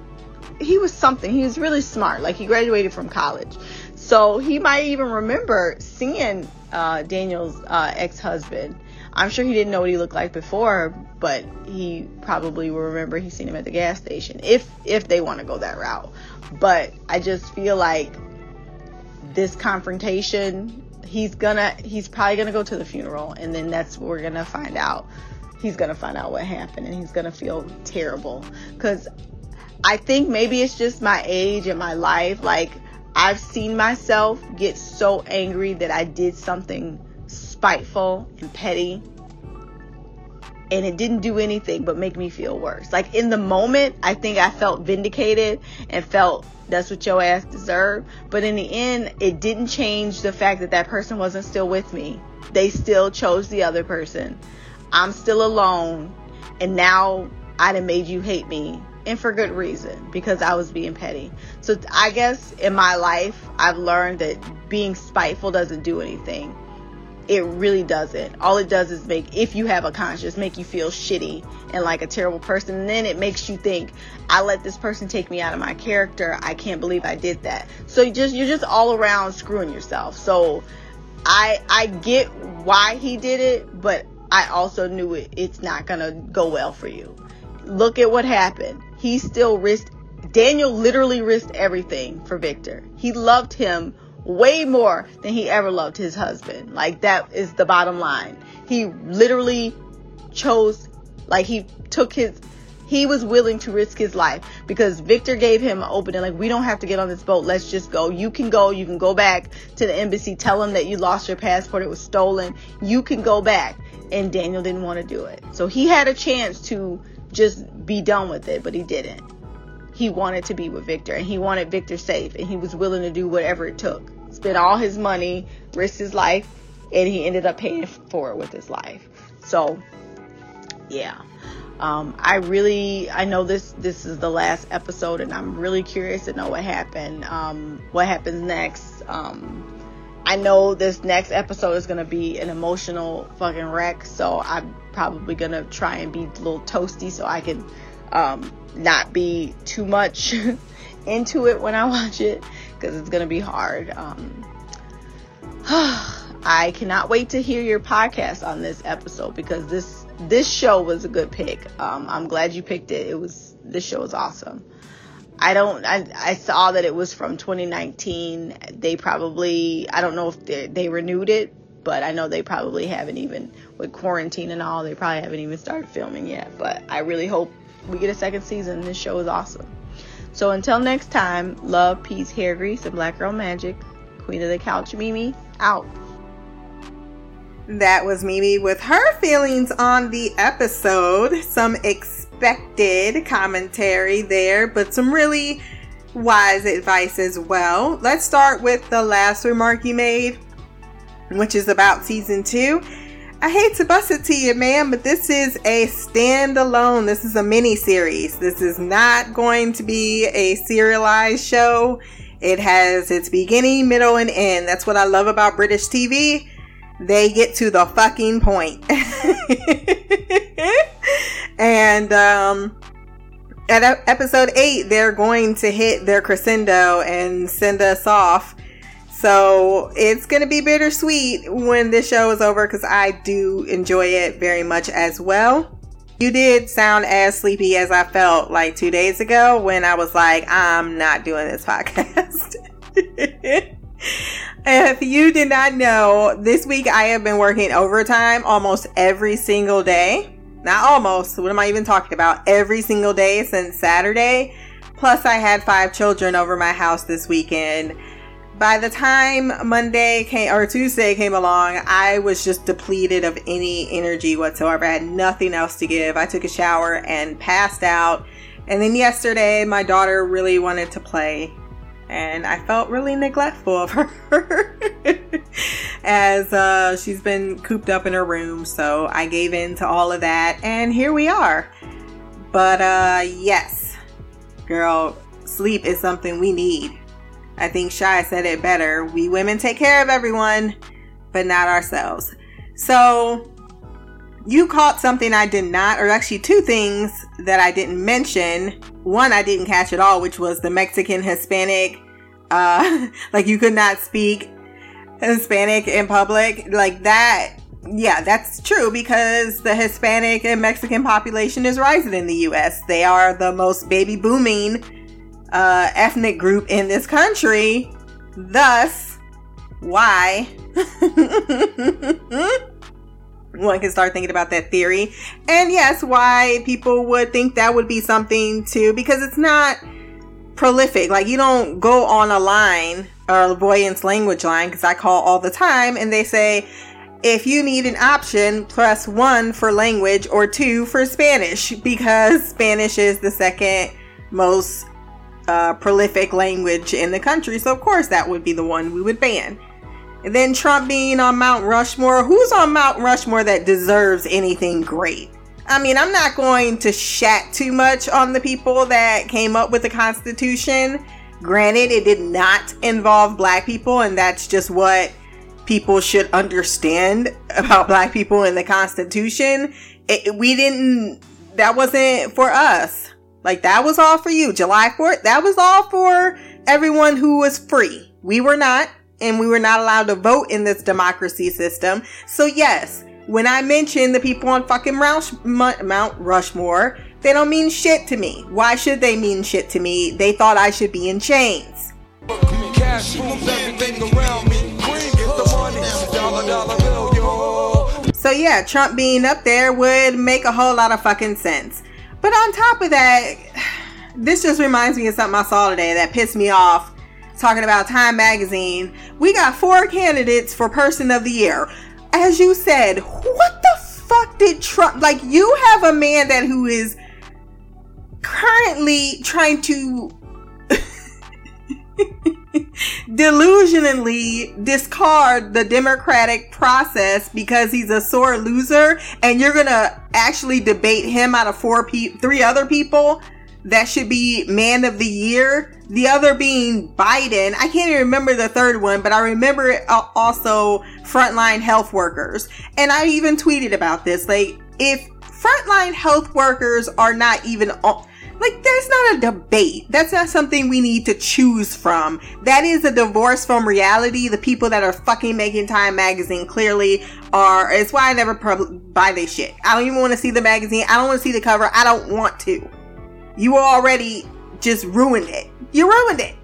H: he was something. He was really smart. Like he graduated from college. So he might even remember seeing uh, Daniel's uh, ex-husband. I'm sure he didn't know what he looked like before, but he probably will remember he seen him at the gas station if if they want to go that route. But I just feel like this confrontation, he's gonna he's probably gonna go to the funeral, and then that's what we're gonna find out. He's gonna find out what happened and he's gonna feel terrible. Because i think maybe it's just my age and my life. Like i've seen myself get so angry that i did something spiteful and petty and it didn't do anything but make me feel worse. Like in the moment i think i felt vindicated and felt that's what your ass deserved but in the end it didn't change the fact that that person wasn't still with me. They still chose the other person. I'm still alone, and now I done made you hate me, and for good reason, because I was being petty. So I guess in my life, I've learned that being spiteful doesn't do anything. It really doesn't. All it does is make, if you have a conscience, make you feel shitty and like a terrible person. And then it makes you think, I let this person take me out of my character. I can't believe I did that. So you just, you're just all around screwing yourself. So I, I get why he did it, but I also knew it, it's not going to go well for you. Look at what happened. He still risked, Daniel literally risked everything for Victor. He loved him way more than he ever loved his husband. Like, that is the bottom line. He literally chose, like, he took his, he was willing to risk his life because Victor gave him an opening like we don't have to get on this boat let's just go you can go you can go back to the embassy tell them that you lost your passport it was stolen you can go back and Daniel didn't want to do it. So he had a chance to just be done with it, but he didn't. He wanted to be with Victor and he wanted Victor safe and he was willing to do whatever it took. Spend all his money, risk his life, and he ended up paying for it with his life. So, yeah. Um, I really, I know this, this is the last episode and I'm really curious to know what happened, um, what happens next. Um, I know this next episode is gonna be an emotional fucking wreck, so I'm probably gonna try and be a little toasty so I can um, not be too much into it when I watch it because it's gonna be hard. Um, I cannot wait to hear your podcast on this episode because this this show was a good pick. Um, I'm glad you picked it. It was this show is awesome. I don't, I, I saw that it was from 2019. They probably, I don't know if they, they renewed it, but I know they probably haven't even, with quarantine and all, they probably haven't even started filming yet. But I really hope we get a second season. This show is awesome. So until next time, love, peace, hair grease, and black girl magic. Queen of the couch, Mimi, out.
A: That was Mimi with her feelings on the episode. Some expected commentary there, but some really wise advice as well. Let's start with the last remark you made, which is about season two. I hate to bust it to you, man, but this is a standalone. This is a mini series. This is not going to be a serialized show. It has its beginning, middle, and end. That's what I love about British TV. They get to the fucking point. and um, at episode 8, they're going to hit their crescendo and send us off. So it's going to be bittersweet when this show is over because I do enjoy it very much as well. You did sound as sleepy as I felt like two days ago when I was like, I'm not doing this podcast. if you did not know, this week I have been working overtime almost every single day. Not almost, what am I even talking about? Every single day since Saturday. Plus, I had five children over my house this weekend by the time Monday came or Tuesday came along, I was just depleted of any energy whatsoever. I had nothing else to give. I took a shower and passed out. And then yesterday, my daughter really wanted to play, and I felt really neglectful of her as uh, she's been cooped up in her room. So I gave in to all of that, and here we are. But uh, yes, girl, sleep is something we need I think Shy said it better. We women take care of everyone, but not ourselves. So, you caught something I did not, or actually two things that I didn't mention. One I didn't catch at all, which was the Mexican Hispanic, uh, like you could not speak Hispanic in public. Like that, yeah, that's true because the Hispanic and Mexican population is rising in the US. They are the most baby booming uh, ethnic group in this country. Thus, why one can start thinking about that theory. And yes, why people would think that would be something to, because it's not prolific. Like, you don't go on a line or avoidance language line, because I call all the time, and they say, if you need an option, press one for language or two for Spanish, because Spanish is the second most uh, prolific language in the country. So, of course, that would be the one we would ban. And then Trump being on Mount Rushmore. Who's on Mount Rushmore that deserves anything great? I mean, I'm not going to shat too much on the people that came up with the Constitution. Granted, it did not involve black people, and that's just what people should understand about black people in the Constitution. It, we didn't, that wasn't for us. Like that was all for you. July 4th, that was all for everyone who was free. We were not, and we were not allowed to vote in this democracy system. So yes, when I mention the people on fucking Mount Rushmore, they don't mean shit to me. Why should they mean shit to me? They thought I should be in chains. So yeah, Trump being up there would make a whole lot of fucking sense. But on top of that, this just reminds me of something I saw today that pissed me off. Talking about Time Magazine, we got four candidates for Person of the Year. As you said, what the fuck did Trump like? You have a man that who is currently trying to delusionally discard the democratic process because he's a sore loser and you're gonna actually debate him out of four pe- three other people? That should be man of the year? The other being biden. I can't even remember the third one but i remember it also frontline health workers. And i even tweeted about this like if frontline health workers are not even like, that's not a debate. That's not something we need to choose from. That is a divorce from reality. The people that are fucking making Time Magazine clearly are. It's why I never buy this shit. I don't even want to see the magazine. I don't want to see the cover. I don't want to. You already just ruined it. You ruined it.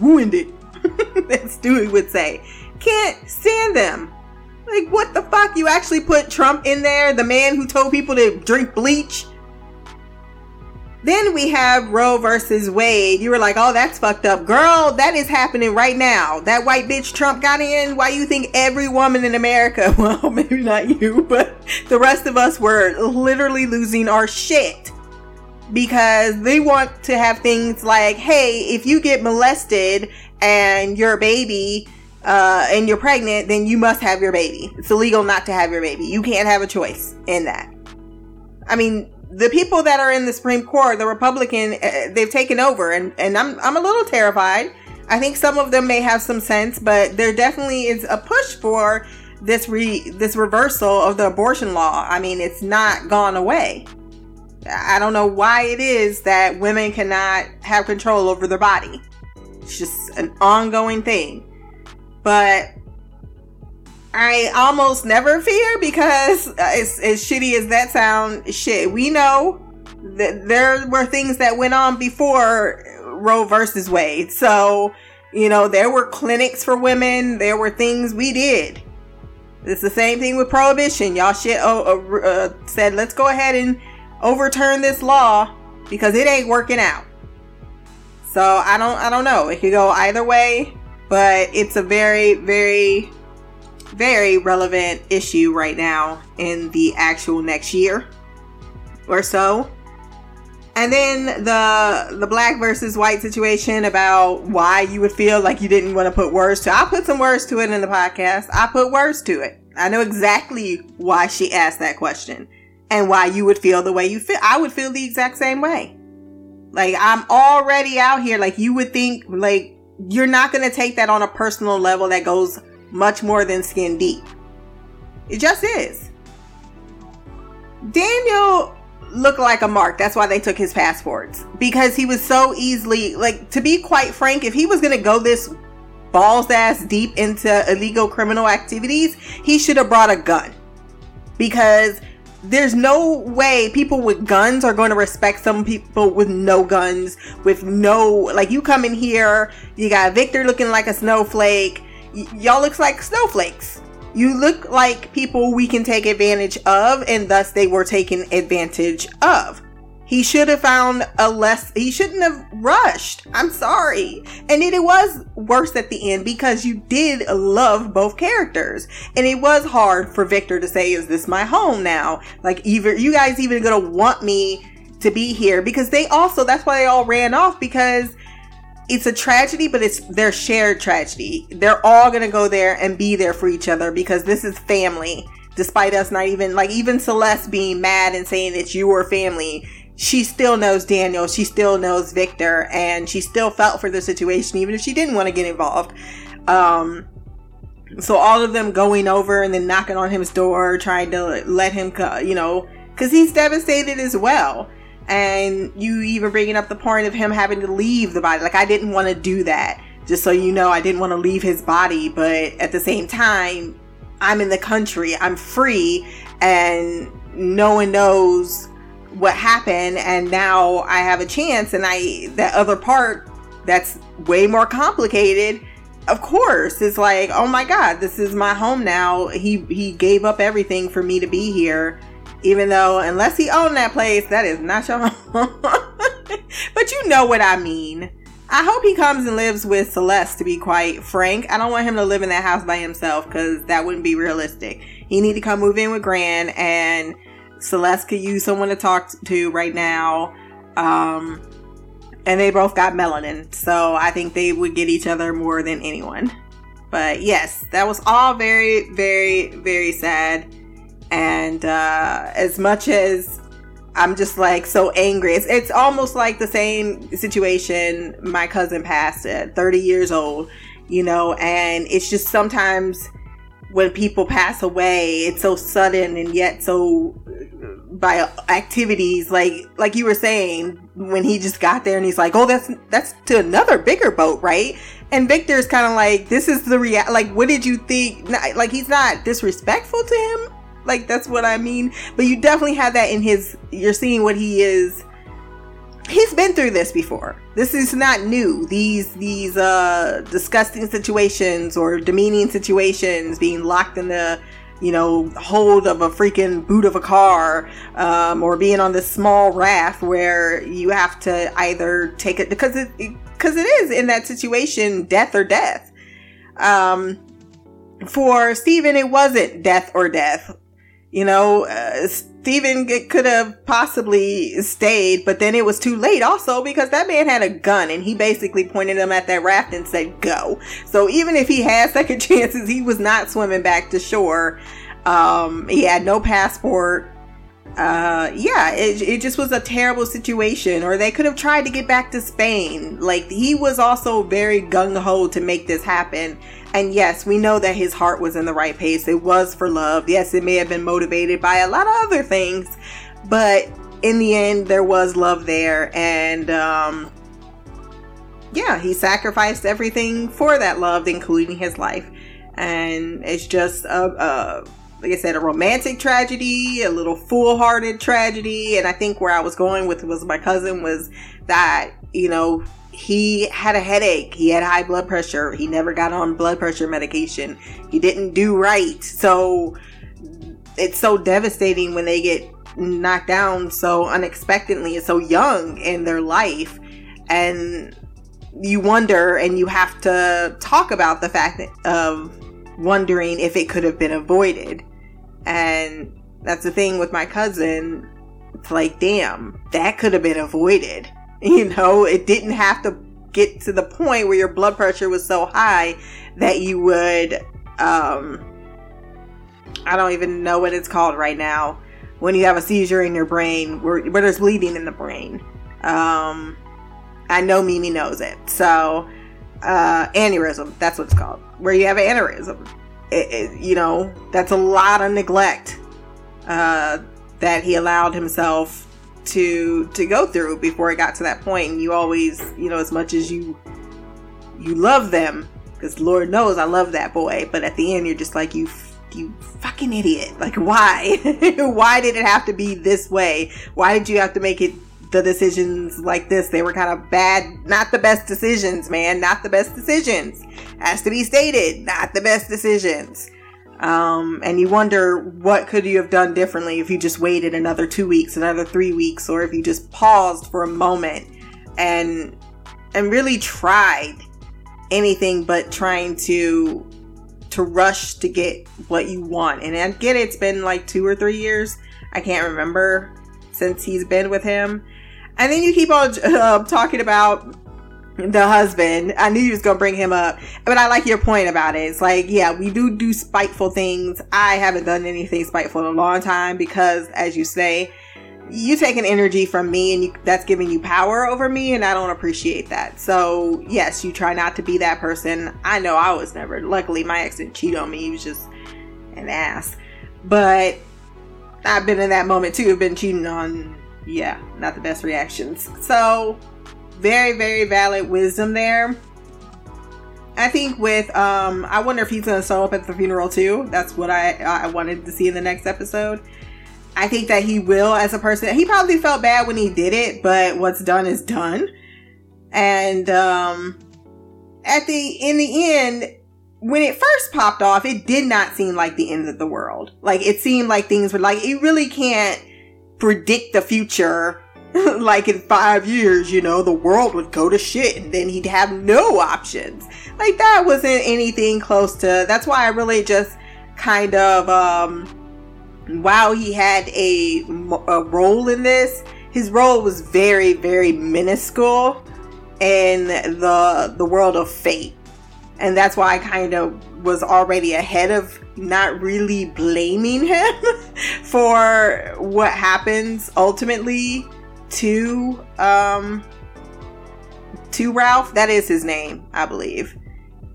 A: Ruined it. As Stewie would say. Can't stand them. Like, what the fuck? You actually put Trump in there? The man who told people to drink bleach? Then we have Roe versus Wade. You were like, oh, that's fucked up. Girl, that is happening right now. That white bitch Trump got in. Why you think every woman in America, well, maybe not you, but the rest of us were literally losing our shit because they want to have things like, hey, if you get molested and you're a baby, uh, and you're pregnant, then you must have your baby. It's illegal not to have your baby. You can't have a choice in that. I mean, the people that are in the Supreme Court, the Republican, uh, they've taken over, and and I'm I'm a little terrified I think some of them may have some sense, but there definitely is a push for this re this reversal of the abortion law. I mean, it's not gone away. I don't know why it is that women cannot have control over their body. It's just an ongoing thing. But I almost never fear because as, as shitty as that sound, shit, we know that there were things that went on before Roe versus Wade. So, you know, there were clinics for women, there were things we did. It's the same thing with prohibition. Y'all shit oh, uh, uh, said, let's go ahead and overturn this law because it ain't working out. So I don't I don't know. It could go either way, but it's a very very very relevant issue right now in the actual next year or so. And then the the black versus white situation about why you would feel like you didn't want to put words to. I put some words to it in the podcast. I put words to it. I know exactly why she asked that question and why you would feel the way you feel. I would feel the exact same way. Like I'm already out here like you would think like you're not going to take that on a personal level that goes much more than skin deep. It just is. Daniel looked like a mark. That's why they took his passports because he was so easily like to be quite frank, if he was going to go this balls ass deep into illegal criminal activities, he should have brought a gun. Because there's no way people with guns are going to respect some people with no guns, with no like you come in here, you got Victor looking like a snowflake. Y- y'all looks like snowflakes. You look like people we can take advantage of, and thus they were taken advantage of. He should have found a less, he shouldn't have rushed. I'm sorry. And it, it was worse at the end because you did love both characters. And it was hard for Victor to say, is this my home now? Like, even, you guys even gonna want me to be here because they also, that's why they all ran off because it's a tragedy, but it's their shared tragedy. They're all gonna go there and be there for each other because this is family. Despite us not even like even Celeste being mad and saying it's your family, she still knows Daniel, she still knows Victor, and she still felt for the situation, even if she didn't want to get involved. Um, so all of them going over and then knocking on his door, trying to let him, co- you know, because he's devastated as well. And you even bringing up the point of him having to leave the body. Like, I didn't want to do that. Just so you know, I didn't want to leave his body, but at the same time, I'm in the country, I'm free, and no one knows what happened and now I have a chance and I that other part that's way more complicated of course it's like oh my god this is my home now he he gave up everything for me to be here even though unless he owned that place that is not your home but you know what I mean I hope he comes and lives with Celeste to be quite frank I don't want him to live in that house by himself because that wouldn't be realistic he need to come move in with Gran and Celeste could use someone to talk to right now. Um, and they both got melanin, so I think they would get each other more than anyone. But yes, that was all very, very, very sad. And uh, as much as I'm just like so angry, it's, it's almost like the same situation my cousin passed at 30 years old, you know, and it's just sometimes when people pass away, it's so sudden and yet so by activities like like you were saying when he just got there and he's like, "Oh, that's that's to another bigger boat, right?" And Victor's kind of like, "This is the real like what did you think?" Like he's not disrespectful to him. Like that's what I mean. But you definitely have that in his you're seeing what he is he's been through this before. This is not new. These these uh disgusting situations or demeaning situations, being locked in the you know hold of a freaking boot of a car, um, or being on this small raft where you have to either take it because it because it is in that situation death or death. Um, for Stephen, it wasn't death or death. You know, uh, Stephen could have possibly stayed, but then it was too late also because that man had a gun and he basically pointed him at that raft and said, go. So even if he had second chances, he was not swimming back to shore. Um, he had no passport. uh, yeah, it, it just was a terrible situation. Or they could have tried to get back to Spain. Like, he was also very gung ho to make this happen. And yes, we know that his heart was in the right place. It was for love. Yes, it may have been motivated by a lot of other things, but in the end, there was love there. And, um, yeah, he sacrificed everything for that love, including his life. And it's just a, a like I said, a romantic tragedy, a little foolhardy tragedy. And I think where I was going with was my cousin was that, you know, he had a headache. He had high blood pressure. He never got on blood pressure medication. He didn't do right. So it's so devastating when they get knocked down so unexpectedly and so young in their life. And you wonder and you have to talk about the fact of wondering if it could have been avoided. And that's the thing with my cousin. It's like, damn, that could have been avoided. You know, it didn't have to get to the point where your blood pressure was so high that you would, um, I don't even know what it's called right now. When you have a seizure in your brain, where, where there's bleeding in the brain. Um, I know Mimi knows it. So, uh, aneurysm, that's what it's called. Where you have an aneurysm it, it, you know, that's a lot of neglect uh, that he allowed himself to to go through before it got to that point. And you always, you know, as much as you you love them, because Lord knows I love that boy, but at the end you're just like you you fucking idiot. Like why? why did it have to be this way? Why did you have to make it the decisions like this? They were kind of bad, not the best decisions, man, not the best decisions has to be stated, not the best decisions. Um, and you wonder what could you have done differently if you just waited another two weeks, another three weeks, or if you just paused for a moment and and really tried anything but trying to to rush to get what you want. And I get it, it's been like two or three years. I can't remember since he's been with him. And then you keep on uh, talking about the husband. I knew you was gonna bring him up, but I like your point about it. It's like, yeah, we do do spiteful things. I haven't done anything spiteful in a long time because, as you say, you take an energy from me and you, that's giving you power over me, and I don't appreciate that. So yes, you try not to be that person. I know I was never. Luckily, my ex didn't cheat on me. He was just an ass, but I've been in that moment too. I've been cheating on. Yeah, not the best reactions. So very very valid wisdom there. I think with um i wonder if he's gonna show up at the funeral too. That's what i i wanted to see in the next episode. I think that he will as a person. He probably felt bad when he did it but what's done is done. And um at the in the end when it first popped off it did not seem like the end of the world. Like it seemed like things were like you really can't predict the future like in five years, you know, the world would go to shit and then he'd have no options. Like that wasn't anything close to, that's why I really just kind of, um, while he had a, a role in this, his role was very, very minuscule in the, the world of fate. And that's why I kind of was already ahead of not really blaming him for what happens ultimately to um to Ralph. That is his name, I believe.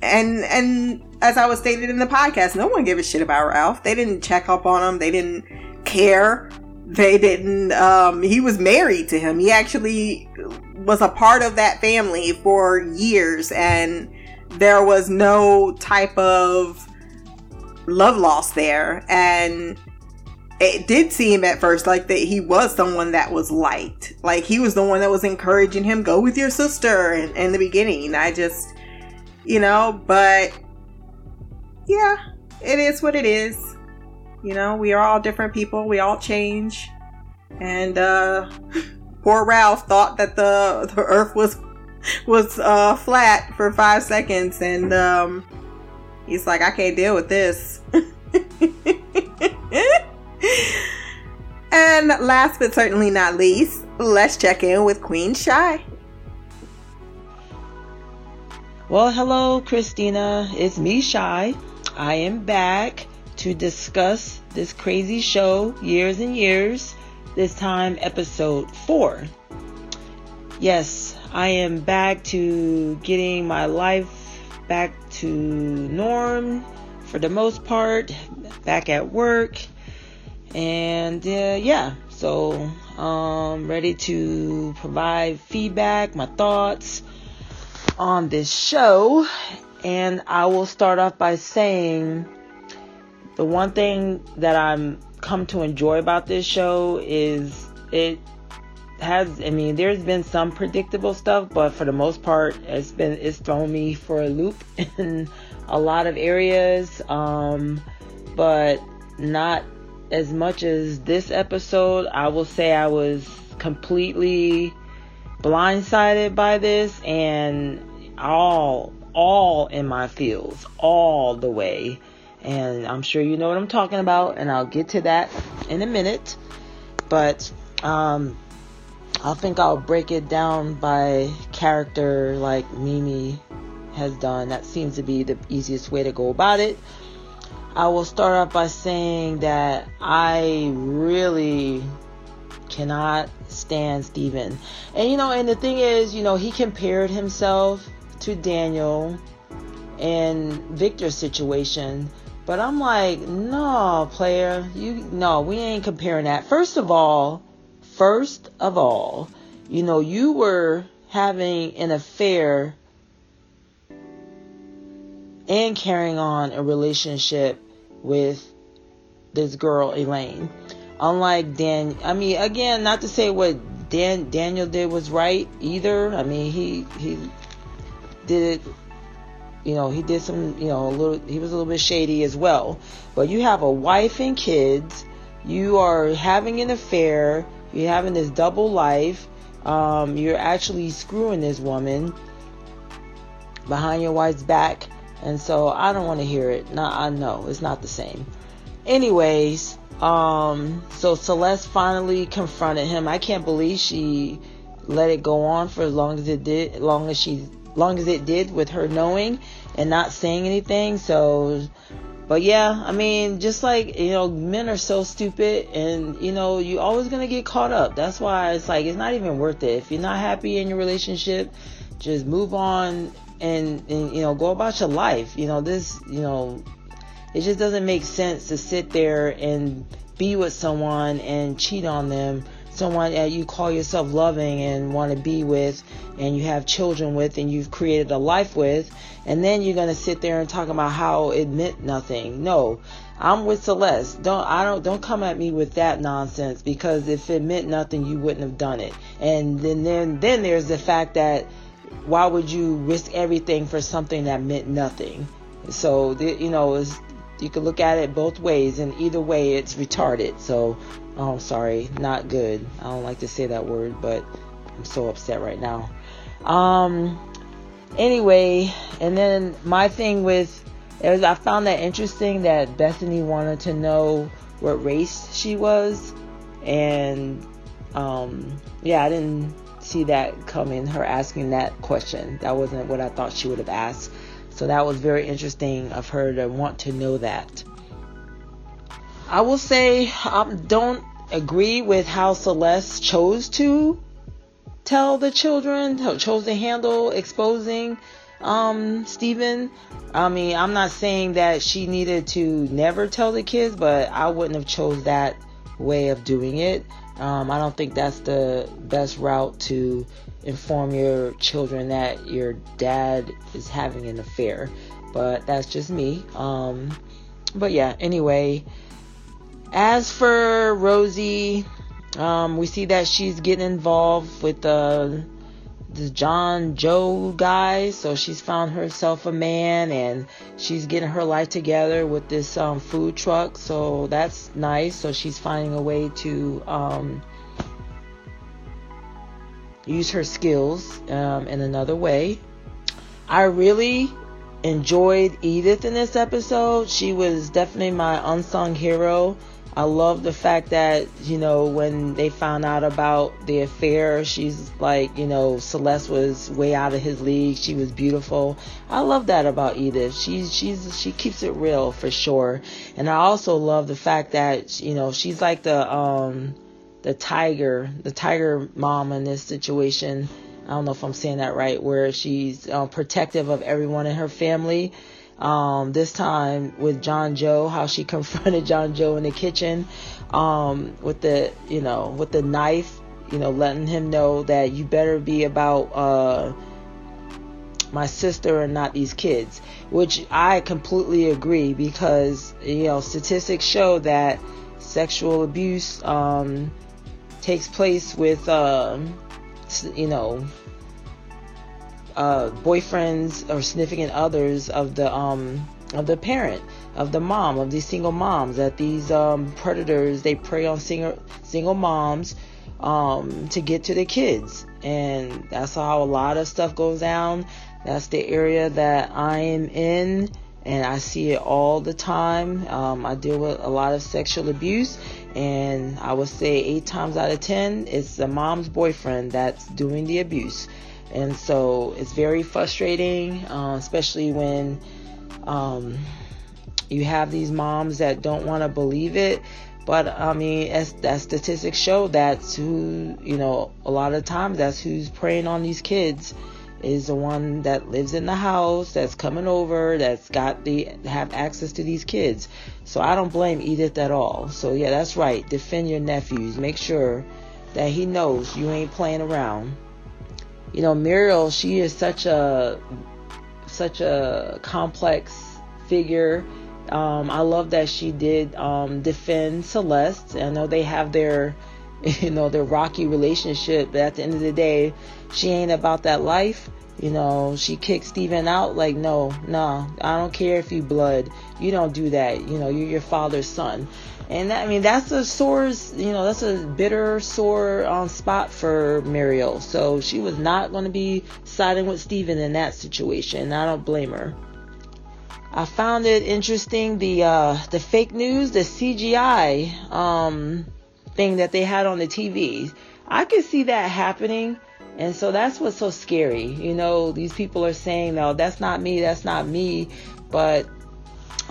A: And and as I was stated in the podcast, no one gave a shit about Ralph. They didn't check up on him. They didn't care. They didn't um he was married to him. He actually was a part of that family for years and there was no type of love lost there and it did seem at first like that he was someone that was liked. Like he was the one that was encouraging him, go with your sister in, in the beginning. I just, you know, but yeah, it is what it is. You know, we are all different people. We all change. And uh poor Ralph thought that the the earth was was uh flat for 5 seconds and um he's like I can't deal with this. and last but certainly not least, let's check in with Queen Shy.
I: Well, hello, Christina. It's me, Shy. I am back to discuss this crazy show, Years and Years. this time episode 4. Yes, I am back to getting my life back to norm for the most part, back at work. And uh, yeah, so um ready to provide feedback, my thoughts on this show. And I will start off by saying the one thing that I'm come to enjoy about this show is it has I mean there's been some predictable stuff but for the most part it's been it's thrown me for a loop in a lot of areas um but not as much as this episode I will say I was completely blindsided by this and all all in my fields all the way and I'm sure you know what I'm talking about, and I'll get to that in a minute. But um, I think I'll break it down by character, like Mimi has done. That seems to be the easiest way to go about it. I will start off by saying that I really cannot stand Steven. And you know, and the thing is, you know, he compared himself to Daniel and Victor's situation but I'm like, no, player, you no, we ain't comparing that. First of all, first of all, you know, you were having an affair and carrying on a relationship with this girl Elaine. Unlike Dan, I mean, again, not to say what Dan Daniel did was right either. I mean, he he did it you know, he did some, you know, a little, he was a little bit shady as well. But you have a wife and kids, you are having an affair, you're having this double life, um, you're actually screwing this woman behind your wife's back. And so I don't want to hear it. No, I know it's not the same. Anyways, um, so Celeste finally confronted him. I can't believe she let it go on for as long as it did, long as she long as it did with her knowing and not saying anything. So, but yeah, I mean, just like, you know, men are so stupid and, you know, you're always to get caught up. That's why it's like, it's not even worth it. If you're not happy in your relationship, just move on and, and, you know, go about your life. You know, this, you know, it just doesn't make sense to sit there and be with someone and cheat on them. Someone that you call yourself loving and want to be with and you have children with and you've created a life with and then you're going to sit there and talk about how it meant nothing. No i'm with celeste. Don't i don't don't come at me with that nonsense because if it meant nothing you wouldn't have done it. And then then then there's the fact that why would you risk everything for something that meant nothing so you know you can look at it both ways and either way it's retarded so Oh, sorry, not good. I don't like to say that word, but I'm so upset right now. Um, anyway, and then my thing with was, I found that interesting that Bethany wanted to know what race she was, and um, yeah, I didn't see that coming. Her asking that question that wasn't what I thought she would have asked. So that was very interesting of her to want to know that. I will say I don't agree with how Celeste chose to tell the children, chose to handle exposing um, Steven. I mean, I'm not saying that she needed to never tell the kids, but I wouldn't have chose that way of doing it. Um, I don't think that's the best route to inform your children that your dad is having an affair. But that's just me. Um, but yeah, anyway, as for Rosie, um, we see that she's getting involved with the the John Joe guy. So she's found herself a man and she's getting her life together with this um, food truck. So that's nice. So she's finding a way to um, use her skills um, in another way. I really enjoyed Edith in this episode. She was definitely my unsung hero. I love the fact that, you know, when they found out about the affair, she's like, you know, Celeste was way out of his league. She was beautiful. I love that about Edith. She's, she's, she keeps it real for sure. And I also love the fact that, you know, she's like the, um, the tiger, the tiger mom in this situation. I don't know if I'm saying that right, where she's um, protective of everyone in her family. Um, this time with John Joe, how she confronted John Joe in the kitchen um, with the, you know, with the knife, you know, letting him know that you better be about uh, my sister and not these kids, which I completely agree because, you know, statistics show that sexual abuse um, takes place with, uh, you know, uh, boyfriends or significant others of the um, of the parent of the mom of these single moms that these um, predators they prey on single single moms um, to get to the kids. And that's how a lot of stuff goes down. That's the area that I am in and I see it all the time. Um, I deal with a lot of sexual abuse and I would say eight times out of ten it's the mom's boyfriend that's doing the abuse and so it's very frustrating, uh, especially when um, you have these moms that don't want to believe it. But I mean, as that statistics show, that's who you know. A lot of times, that's who's preying on these kids is the one that lives in the house, that's coming over, that's got the have access to these kids. So I don't blame Edith at all. So yeah, that's right. Defend your nephews. Make sure that he knows you ain't playing around you know, Muriel, she is such a such a complex figure. Um, I love that she did um, defend Celeste. I know they have their, you know, their rocky relationship, but at the end of the day, she ain't about that life. You know, she kicked Stephen out like, no, no, I don't care if you blood. You don't do that. You know, you're your father's son. And that, I mean, that's a sore, you know, that's a bitter, sore um, spot for Muriel. So she was not going to be siding with Stephen in that situation. I don't blame her. I found it interesting the uh, the fake news, the CGI um, thing that they had on the TV. I could see that happening, and so that's what's so scary. You know, these people are saying, "No, that's not me. That's not me," but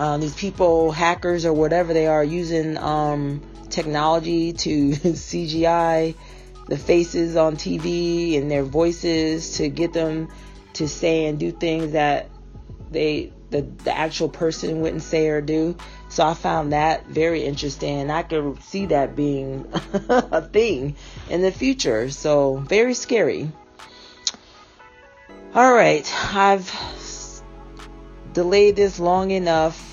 I: um, these people, hackers or whatever they are, using um, technology to CGI the faces on TV and their voices to get them to say and do things that they the, the actual person wouldn't say or do. So I found that very interesting I could see that being a thing in the future. So very scary. All right, I've delayed this long enough,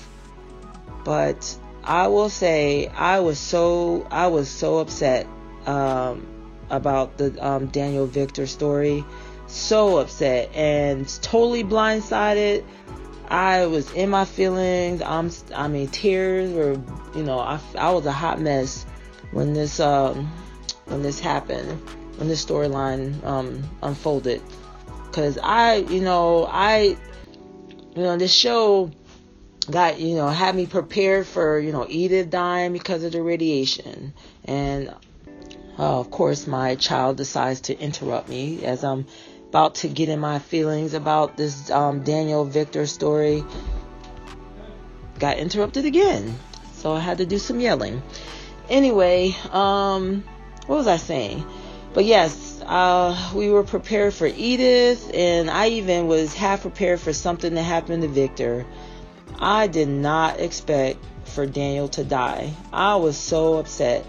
I: but I will say I was so I was so upset um, about the um, Daniel Viktor story, so upset and totally blindsided. I was in my feelings. I'm I mean tears were you know I, I was a hot mess when this um, when this happened when this storyline um, unfolded because I you know I you know, this show got, you know, had me prepared for, you know, Edith dying because of the radiation. And uh, of course, my child decides to interrupt me as I'm about to get in my feelings about this um, Daniel Viktor story. Got interrupted again. So I had to do some yelling. Anyway, um, what was I saying? But yes, uh, we were prepared for Edith, and I even was half prepared for something to happen to Viktor. I did not expect for Daniel to die. I was so upset.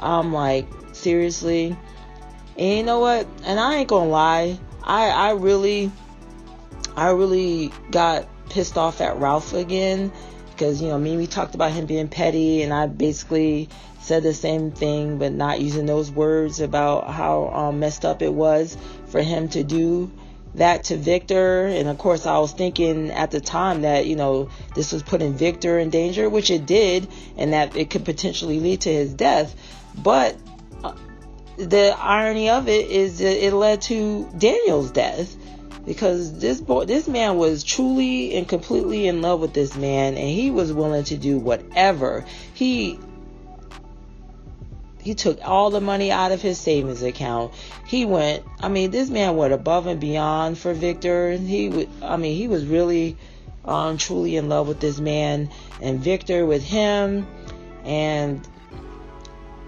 I: I'm like, seriously? And you know what? And I ain't gonna lie, I I really, I really got pissed off at Ralph again because you know me we talked about him being petty, and I basically said the same thing, but not using those words about how um, messed up it was for him to do that to Viktor. And of course, I was thinking at the time that, you know, this was putting Viktor in danger, which it did, and that it could potentially lead to his death. But uh, the irony of it is that it led to Daniel's death because this boy this man was truly and completely in love with this man and he was willing to do whatever he he took all the money out of his savings account. He went, I mean, this man went above and beyond for Viktor. He would, I mean, he was really um, truly in love with this man and Viktor with him. And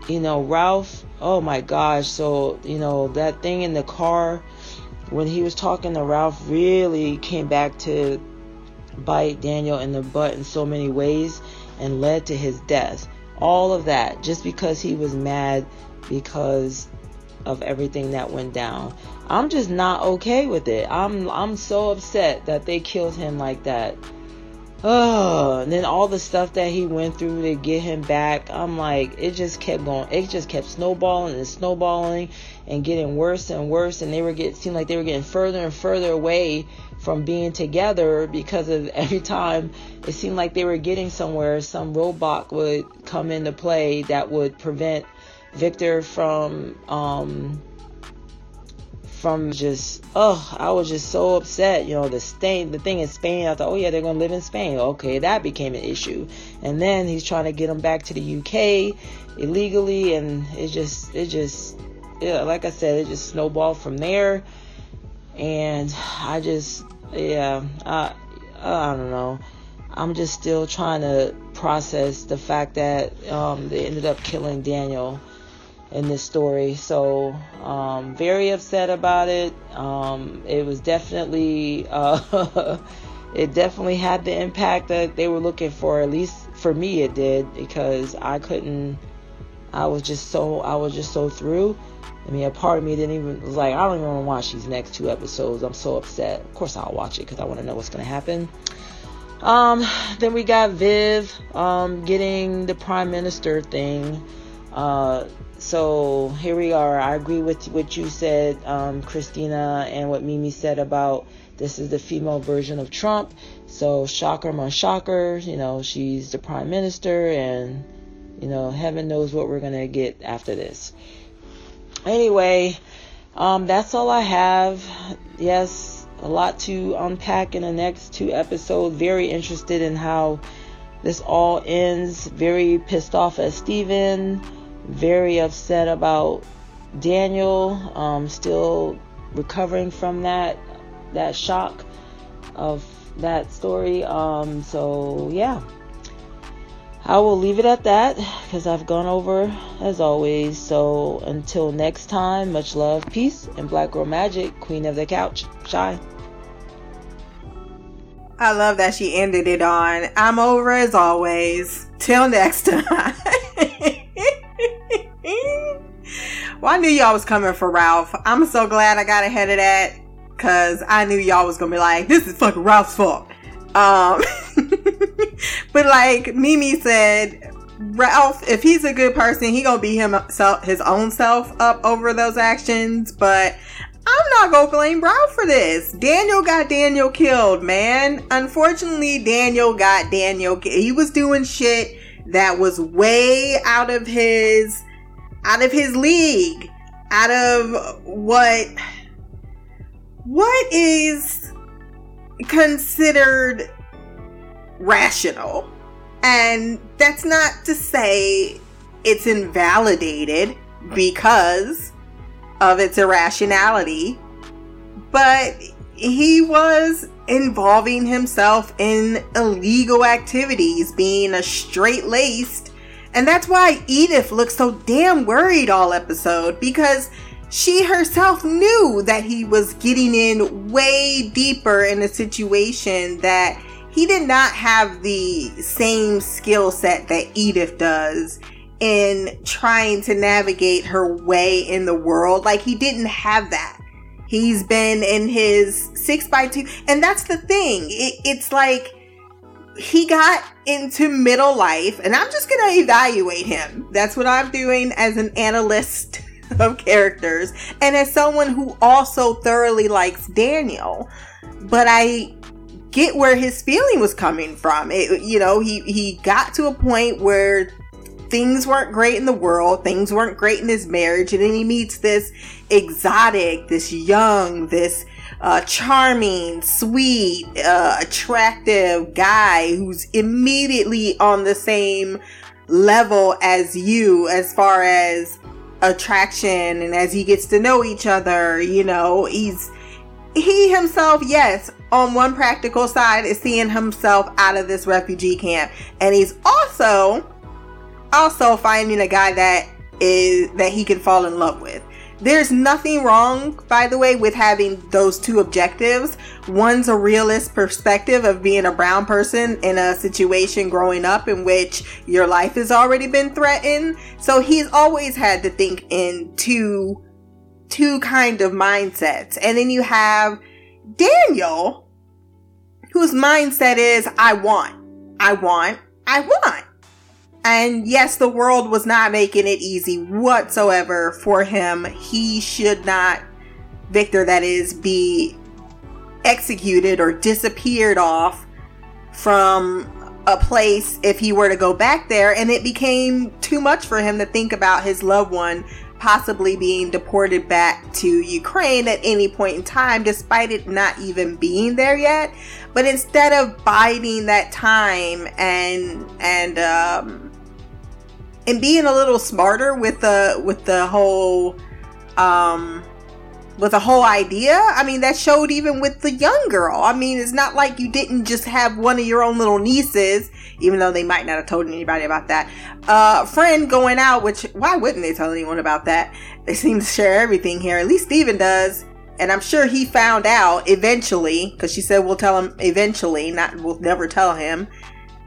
I: you know, Ralph, oh my gosh. So, you know, that thing in the car when he was talking to Ralph really came back to bite Daniel in the butt in so many ways and led to his death. All of that just because he was mad because of everything that went down. I'm just not okay with it. I'm I'm so upset that they killed him like that. Oh, and then all the stuff that he went through to get him back. I'm like, it just kept going. It just kept snowballing and snowballing and getting worse and worse. And they were getting seemed like they were getting further and further away from being together because of every time it seemed like they were getting somewhere, some roadblock would come into play that would prevent Viktor from um, from just oh I was just so upset you know the stain the thing in Spain I thought oh yeah they're gonna live in Spain. Okay that became an issue. And then he's trying to get them back to the UK illegally and it just it just yeah like I said it just snowballed from there. And I just yeah I I don't know I'm just still trying to process the fact that um, they ended up killing Daniel in this story. So, um, very upset about it. Um, it was definitely, uh, it definitely had the impact that they were looking for. At least for me, it did because I couldn't. I was just so I was just so through. I mean, a part of me didn't even was like, I don't even want to watch these next two episodes. I'm so upset. Of course, I'll watch it because I want to know what's going to happen. Um, then we got Viv um, getting the prime minister thing. Uh, so here we are. I agree with what you said, um, Christina, and what Mimi said about this is the female version of Trump. So shocker my shocker, you know, she's the prime minister, and you know, heaven knows what we're gonna get after this. Anyway, um, that's all I have. Yes, a lot to unpack in the next two episodes. Very interested in how this all ends. Very pissed off at Stephen very upset about Daniel. Um, still recovering from that that shock of that story. Um, so yeah, I will leave it at that because I've gone over as always. So until next time, much love, peace, and Black Girl Magic, Queen of the Couch, Shy.
A: I love that she ended it on I'm over as always. Till next time. well, I knew y'all was coming for Ralph. I'm so glad I got ahead of that because I knew y'all was gonna be like, "This is fucking Ralph's fault." Um, but like Mimi said, Ralph, if he's a good person, he gonna beat himself, his own self up over those actions. But I'm not gonna blame Ralph for this. Daniel got Daniel killed, man. Unfortunately, Daniel got Daniel. He was doing shit that was way out of his out of his league, out of what what is considered rational. And that's not to say it's invalidated because of its irrationality, but he was involving himself in illegal activities, being a straight laced and that's why Edith looks so damn worried all episode because she herself knew that he was getting in way deeper in a situation that he did not have the same skill set that Edith does in trying to navigate her way in the world. Like he didn't have that. He's been in his six by two. And that's the thing. It, it's like he got into middle life, and I'm just going to evaluate him. That's what I'm doing as an analyst of characters and as someone who also thoroughly likes Daniel. But I get where his feeling was coming from. It, you know, he, he got to a point where things weren't great in the world, things weren't great in his marriage, and then he meets this exotic, this young, this uh, charming, sweet, uh, attractive guy who's immediately on the same level as you as far as attraction and as he gets to know each other, you know, he's he himself, yes, on one practical side is seeing himself out of this refugee camp. And he's also also finding a guy that is that he can fall in love with. There's nothing wrong, by the way, with having those two objectives. One's a realist perspective of being a brown person in a situation growing up in which your life has already been threatened. So he's always had to think in two, two kind of mindsets. And then you have Daniel, whose mindset is, I want, I want, I want. And yes, the world was not making it easy whatsoever for him. He should not, Viktor, that is, be executed or disappeared off from a place if he were to go back there. And it became too much for him to think about his loved one possibly being deported back to Ukraine at any point in time, despite it not even being there yet. But instead of biding that time and and um, and being a little smarter with the with the whole um with the whole idea. I mean, that showed even with the young girl. I mean, it's not like you didn't just have one of your own little nieces, even though they might not have told anybody about that. Uh, friend going out, which why wouldn't they tell anyone about that? They seem to share everything here. At least Stephen does. And I'm sure he found out eventually, because she said we'll tell him eventually, not we'll never tell him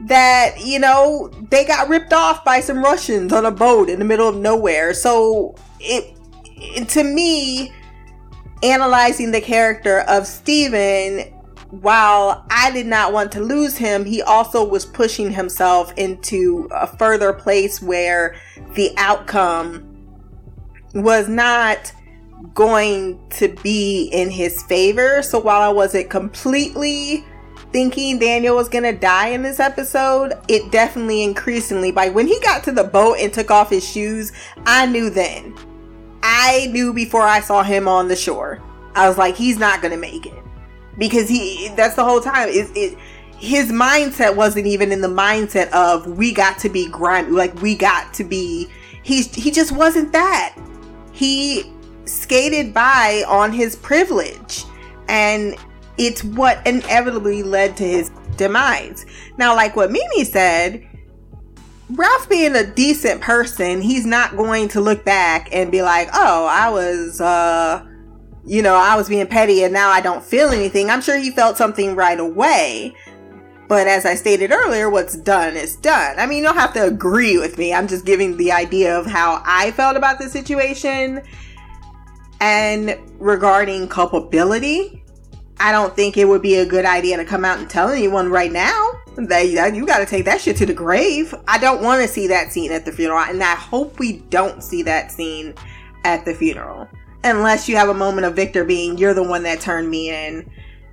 A: that you know they got ripped off by some Russians on a boat in the middle of nowhere. So it, it to me, analyzing the character of Stephen, while I did not want to lose him, he also was pushing himself into a further place where the outcome was not going to be in his favor. So while I wasn't completely thinking Daniel was gonna die in this episode, it definitely increasingly by when he got to the boat and took off his shoes, I knew then. I knew before I saw him on the shore. I was like, he's not gonna make it. Because he that's the whole time. It, it his mindset wasn't even in the mindset of we got to be grimy, like we got to be he's he just wasn't that. He skated by on his privilege and it's what inevitably led to his demise. Now, like what Mimi said, Ralph being a decent person, he's not going to look back and be like, oh, I was, uh, you know, I was being petty and now I don't feel anything. I'm sure he felt something right away. But as I stated earlier, what's done is done. I mean, you don't have to agree with me. I'm just giving the idea of how I felt about the situation. And regarding culpability, I don't think it would be a good idea to come out and tell anyone right now that you got to take that shit to the grave. I don't want to see that scene at the funeral, and I hope we don't see that scene at the funeral. Unless you have a moment of Viktor being, you're the one that turned me in.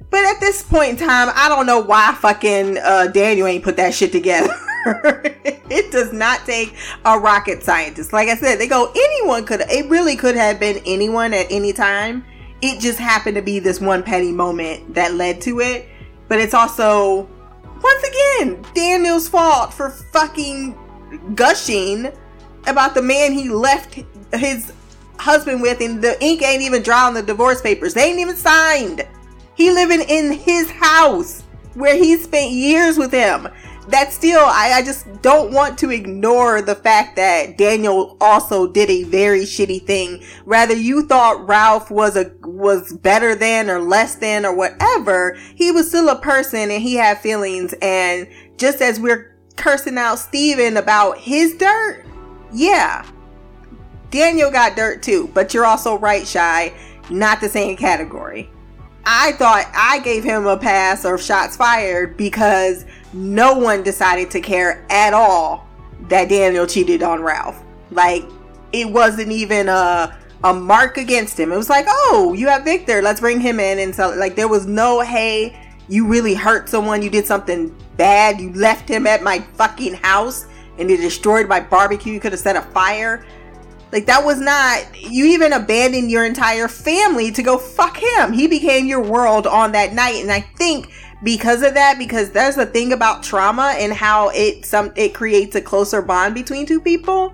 A: But at this point in time, I don't know why fucking uh, Daniel ain't put that shit together. it does not take a rocket scientist. Like I said, they go, anyone could, it really could have been anyone at any time it just happened to be this one petty moment that led to it. But it's also, once again, Daniel's fault for fucking gushing about the man he left his husband with, and the ink ain't even dry on the divorce papers. They ain't even signed. He living in his house where he spent years with him that still I, I just don't want to ignore the fact that Daniel also did a very shitty thing. Rather you thought Ralph was a was better than or less than or whatever, he was still a person and he had feelings and just as we're cursing out Stephen about his dirt, yeah. Daniel got dirt too, but you're also right, Shy. Not the same category. I thought I gave him a pass or shots fired because no one decided to care at all that Daniel cheated on Ralph. Like it wasn't even a a mark against him. It was like, oh, you have Viktor, let's bring him in. And so like there was no hey, you really hurt someone, you did something bad, you left him at my fucking house and you destroyed my barbecue, you could have set a fire. Like that was not you even abandoned your entire family to go fuck him. He became your world on that night. And I think because of that because there's a thing about trauma and how it some it creates a closer bond between two people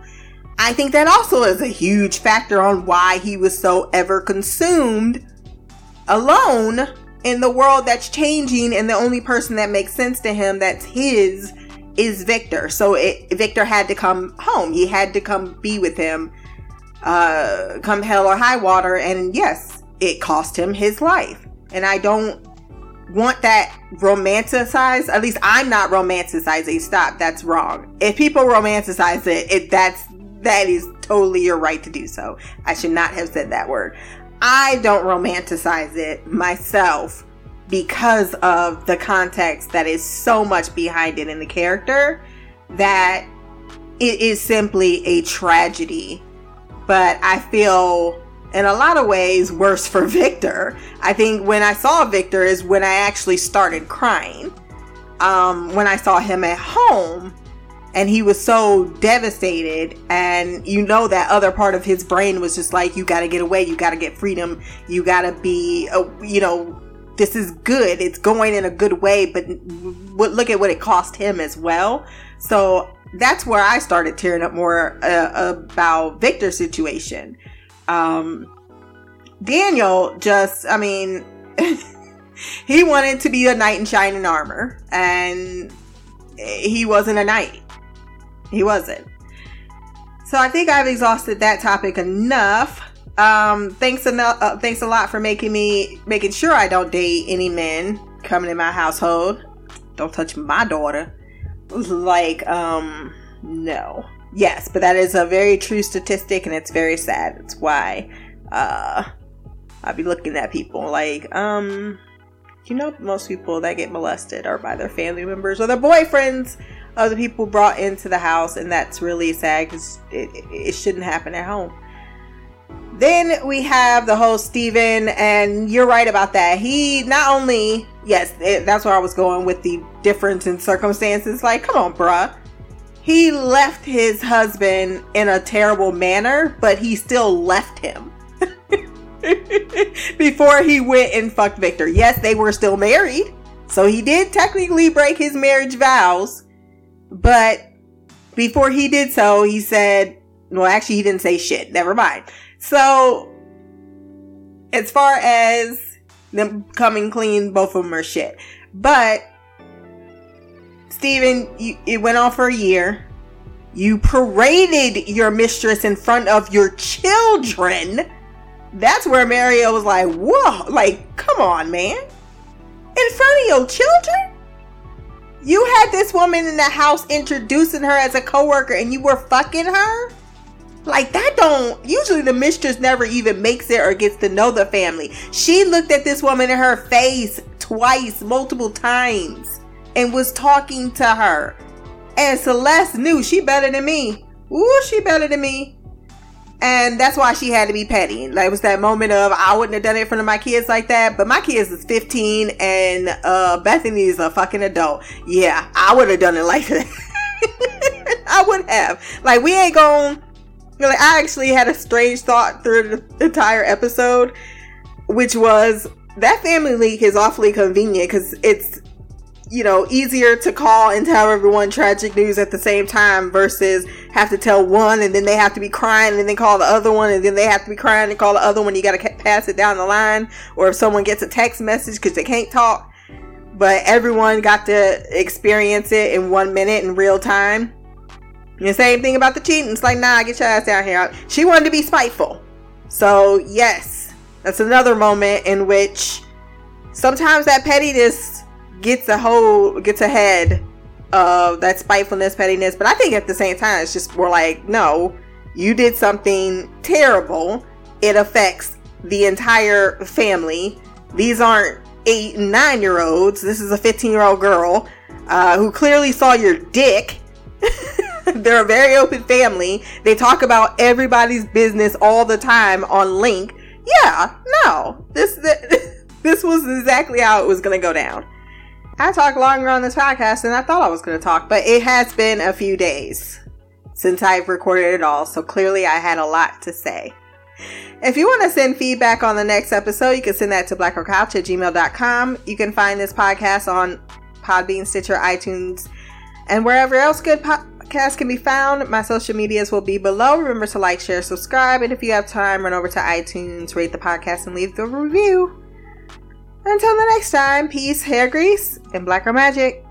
A: i think that also is a huge factor on why he was so ever consumed alone in the world that's changing and the only person that makes sense to him that's his is Viktor. So it, Viktor had to come home. He had to come be with him, uh, come hell or high water. And yes, it cost him his life. And I don't want that romanticized. At least I'm not romanticizing. Stop. That's wrong. If people romanticize it, it that's that is totally your right to do so. I should not have said that word. I don't romanticize it myself because of the context that is so much behind it in the character that it is simply a tragedy. But I feel in a lot of ways worse for Viktor. I think when I saw Viktor is when I actually started crying. Um, when I saw him at home and he was so devastated and you know that other part of his brain was just like you got to get away. You got to get freedom. You got to be uh, you know this is good. It's going in a good way. But look at what it cost him as well. So that's where i started tearing up more uh, about viktor's situation um, daniel just i mean he wanted to be a knight in shining armor and he wasn't a knight he wasn't. So I think I've exhausted that topic enough. Um, thanks enough. Uh, thanks a lot for making me making sure I don't date any men coming in my household. Don't touch my daughter. Like, um, no. Yes, but that is a very true statistic, and it's very sad. It's why, uh, I'd be looking at people like, um, you know, most people that get molested are by their family members or their boyfriends of the people brought into the house, and that's really sad because it, it shouldn't happen at home. Then we have the whole Stephen, and you're right about that. He not only, yes, it, that's where I was going with the difference in circumstances. Like, come on, bruh. He left his husband in a terrible manner, but he still left him. Before he went and fucked Viktor. Yes, they were still married. So he did technically break his marriage vows, but before he did so, he said, well, actually, he didn't say shit. Never mind. So, as far as them coming clean, both of them are shit. But, Stephen, you, it went on for a year. You paraded your mistress in front of your children. That's where Mario was like, whoa, like, come on, man. In front of your children? You had this woman in the house introducing her as a coworker and you were fucking her? Like that don't usually the mistress never even makes it or gets to know the family. She looked at this woman in her face twice, multiple times, and was talking to her. And Celeste knew she better than me. Ooh, she better than me and that's why she had to be petty. Like it was that moment of I wouldn't have done it in front of my kids like that, but my kids is 15 and uh Bethany is a fucking adult. Yeah, I would have done it like that. I would have. Like we ain't going like I actually had a strange thought through the entire episode, which was that family leak is awfully convenient because it's you know, easier to call and tell everyone tragic news at the same time versus have to tell one and then they have to be crying and then call the other one and then they have to be crying and call the other one. You got to pass it down the line. Or if someone gets a text message because they can't talk, but everyone got to experience it in one minute in real time. the same thing about the cheating. It's like, nah, get your ass down here. She wanted to be spiteful. So, yes, that's another moment in which sometimes that pettiness gets a whole gets ahead of that spitefulness, pettiness. But I think at the same time, it's just we're like, no, you did something terrible. It affects the entire family. These aren't eight and nine year olds. This is a 15 year old girl uh, who clearly saw your dick. They're a very open family. They talk about everybody's business all the time on Link. Yeah, no, this this was exactly how it was going to go down. I talk longer on this podcast than I thought I was going to talk, but it has been a few days since I've recorded it all, so clearly I had a lot to say. If you want to send feedback on the next episode, you can send that to blackgirlcouch at gmail.com. You can find this podcast on Podbean, Stitcher, iTunes, and wherever else good podcasts can be found. My social medias will be below. Remember to like, share, subscribe, and if you have time, run over to iTunes, rate the podcast, and leave the review. Until the next time, peace, hair grease, and black girl magic.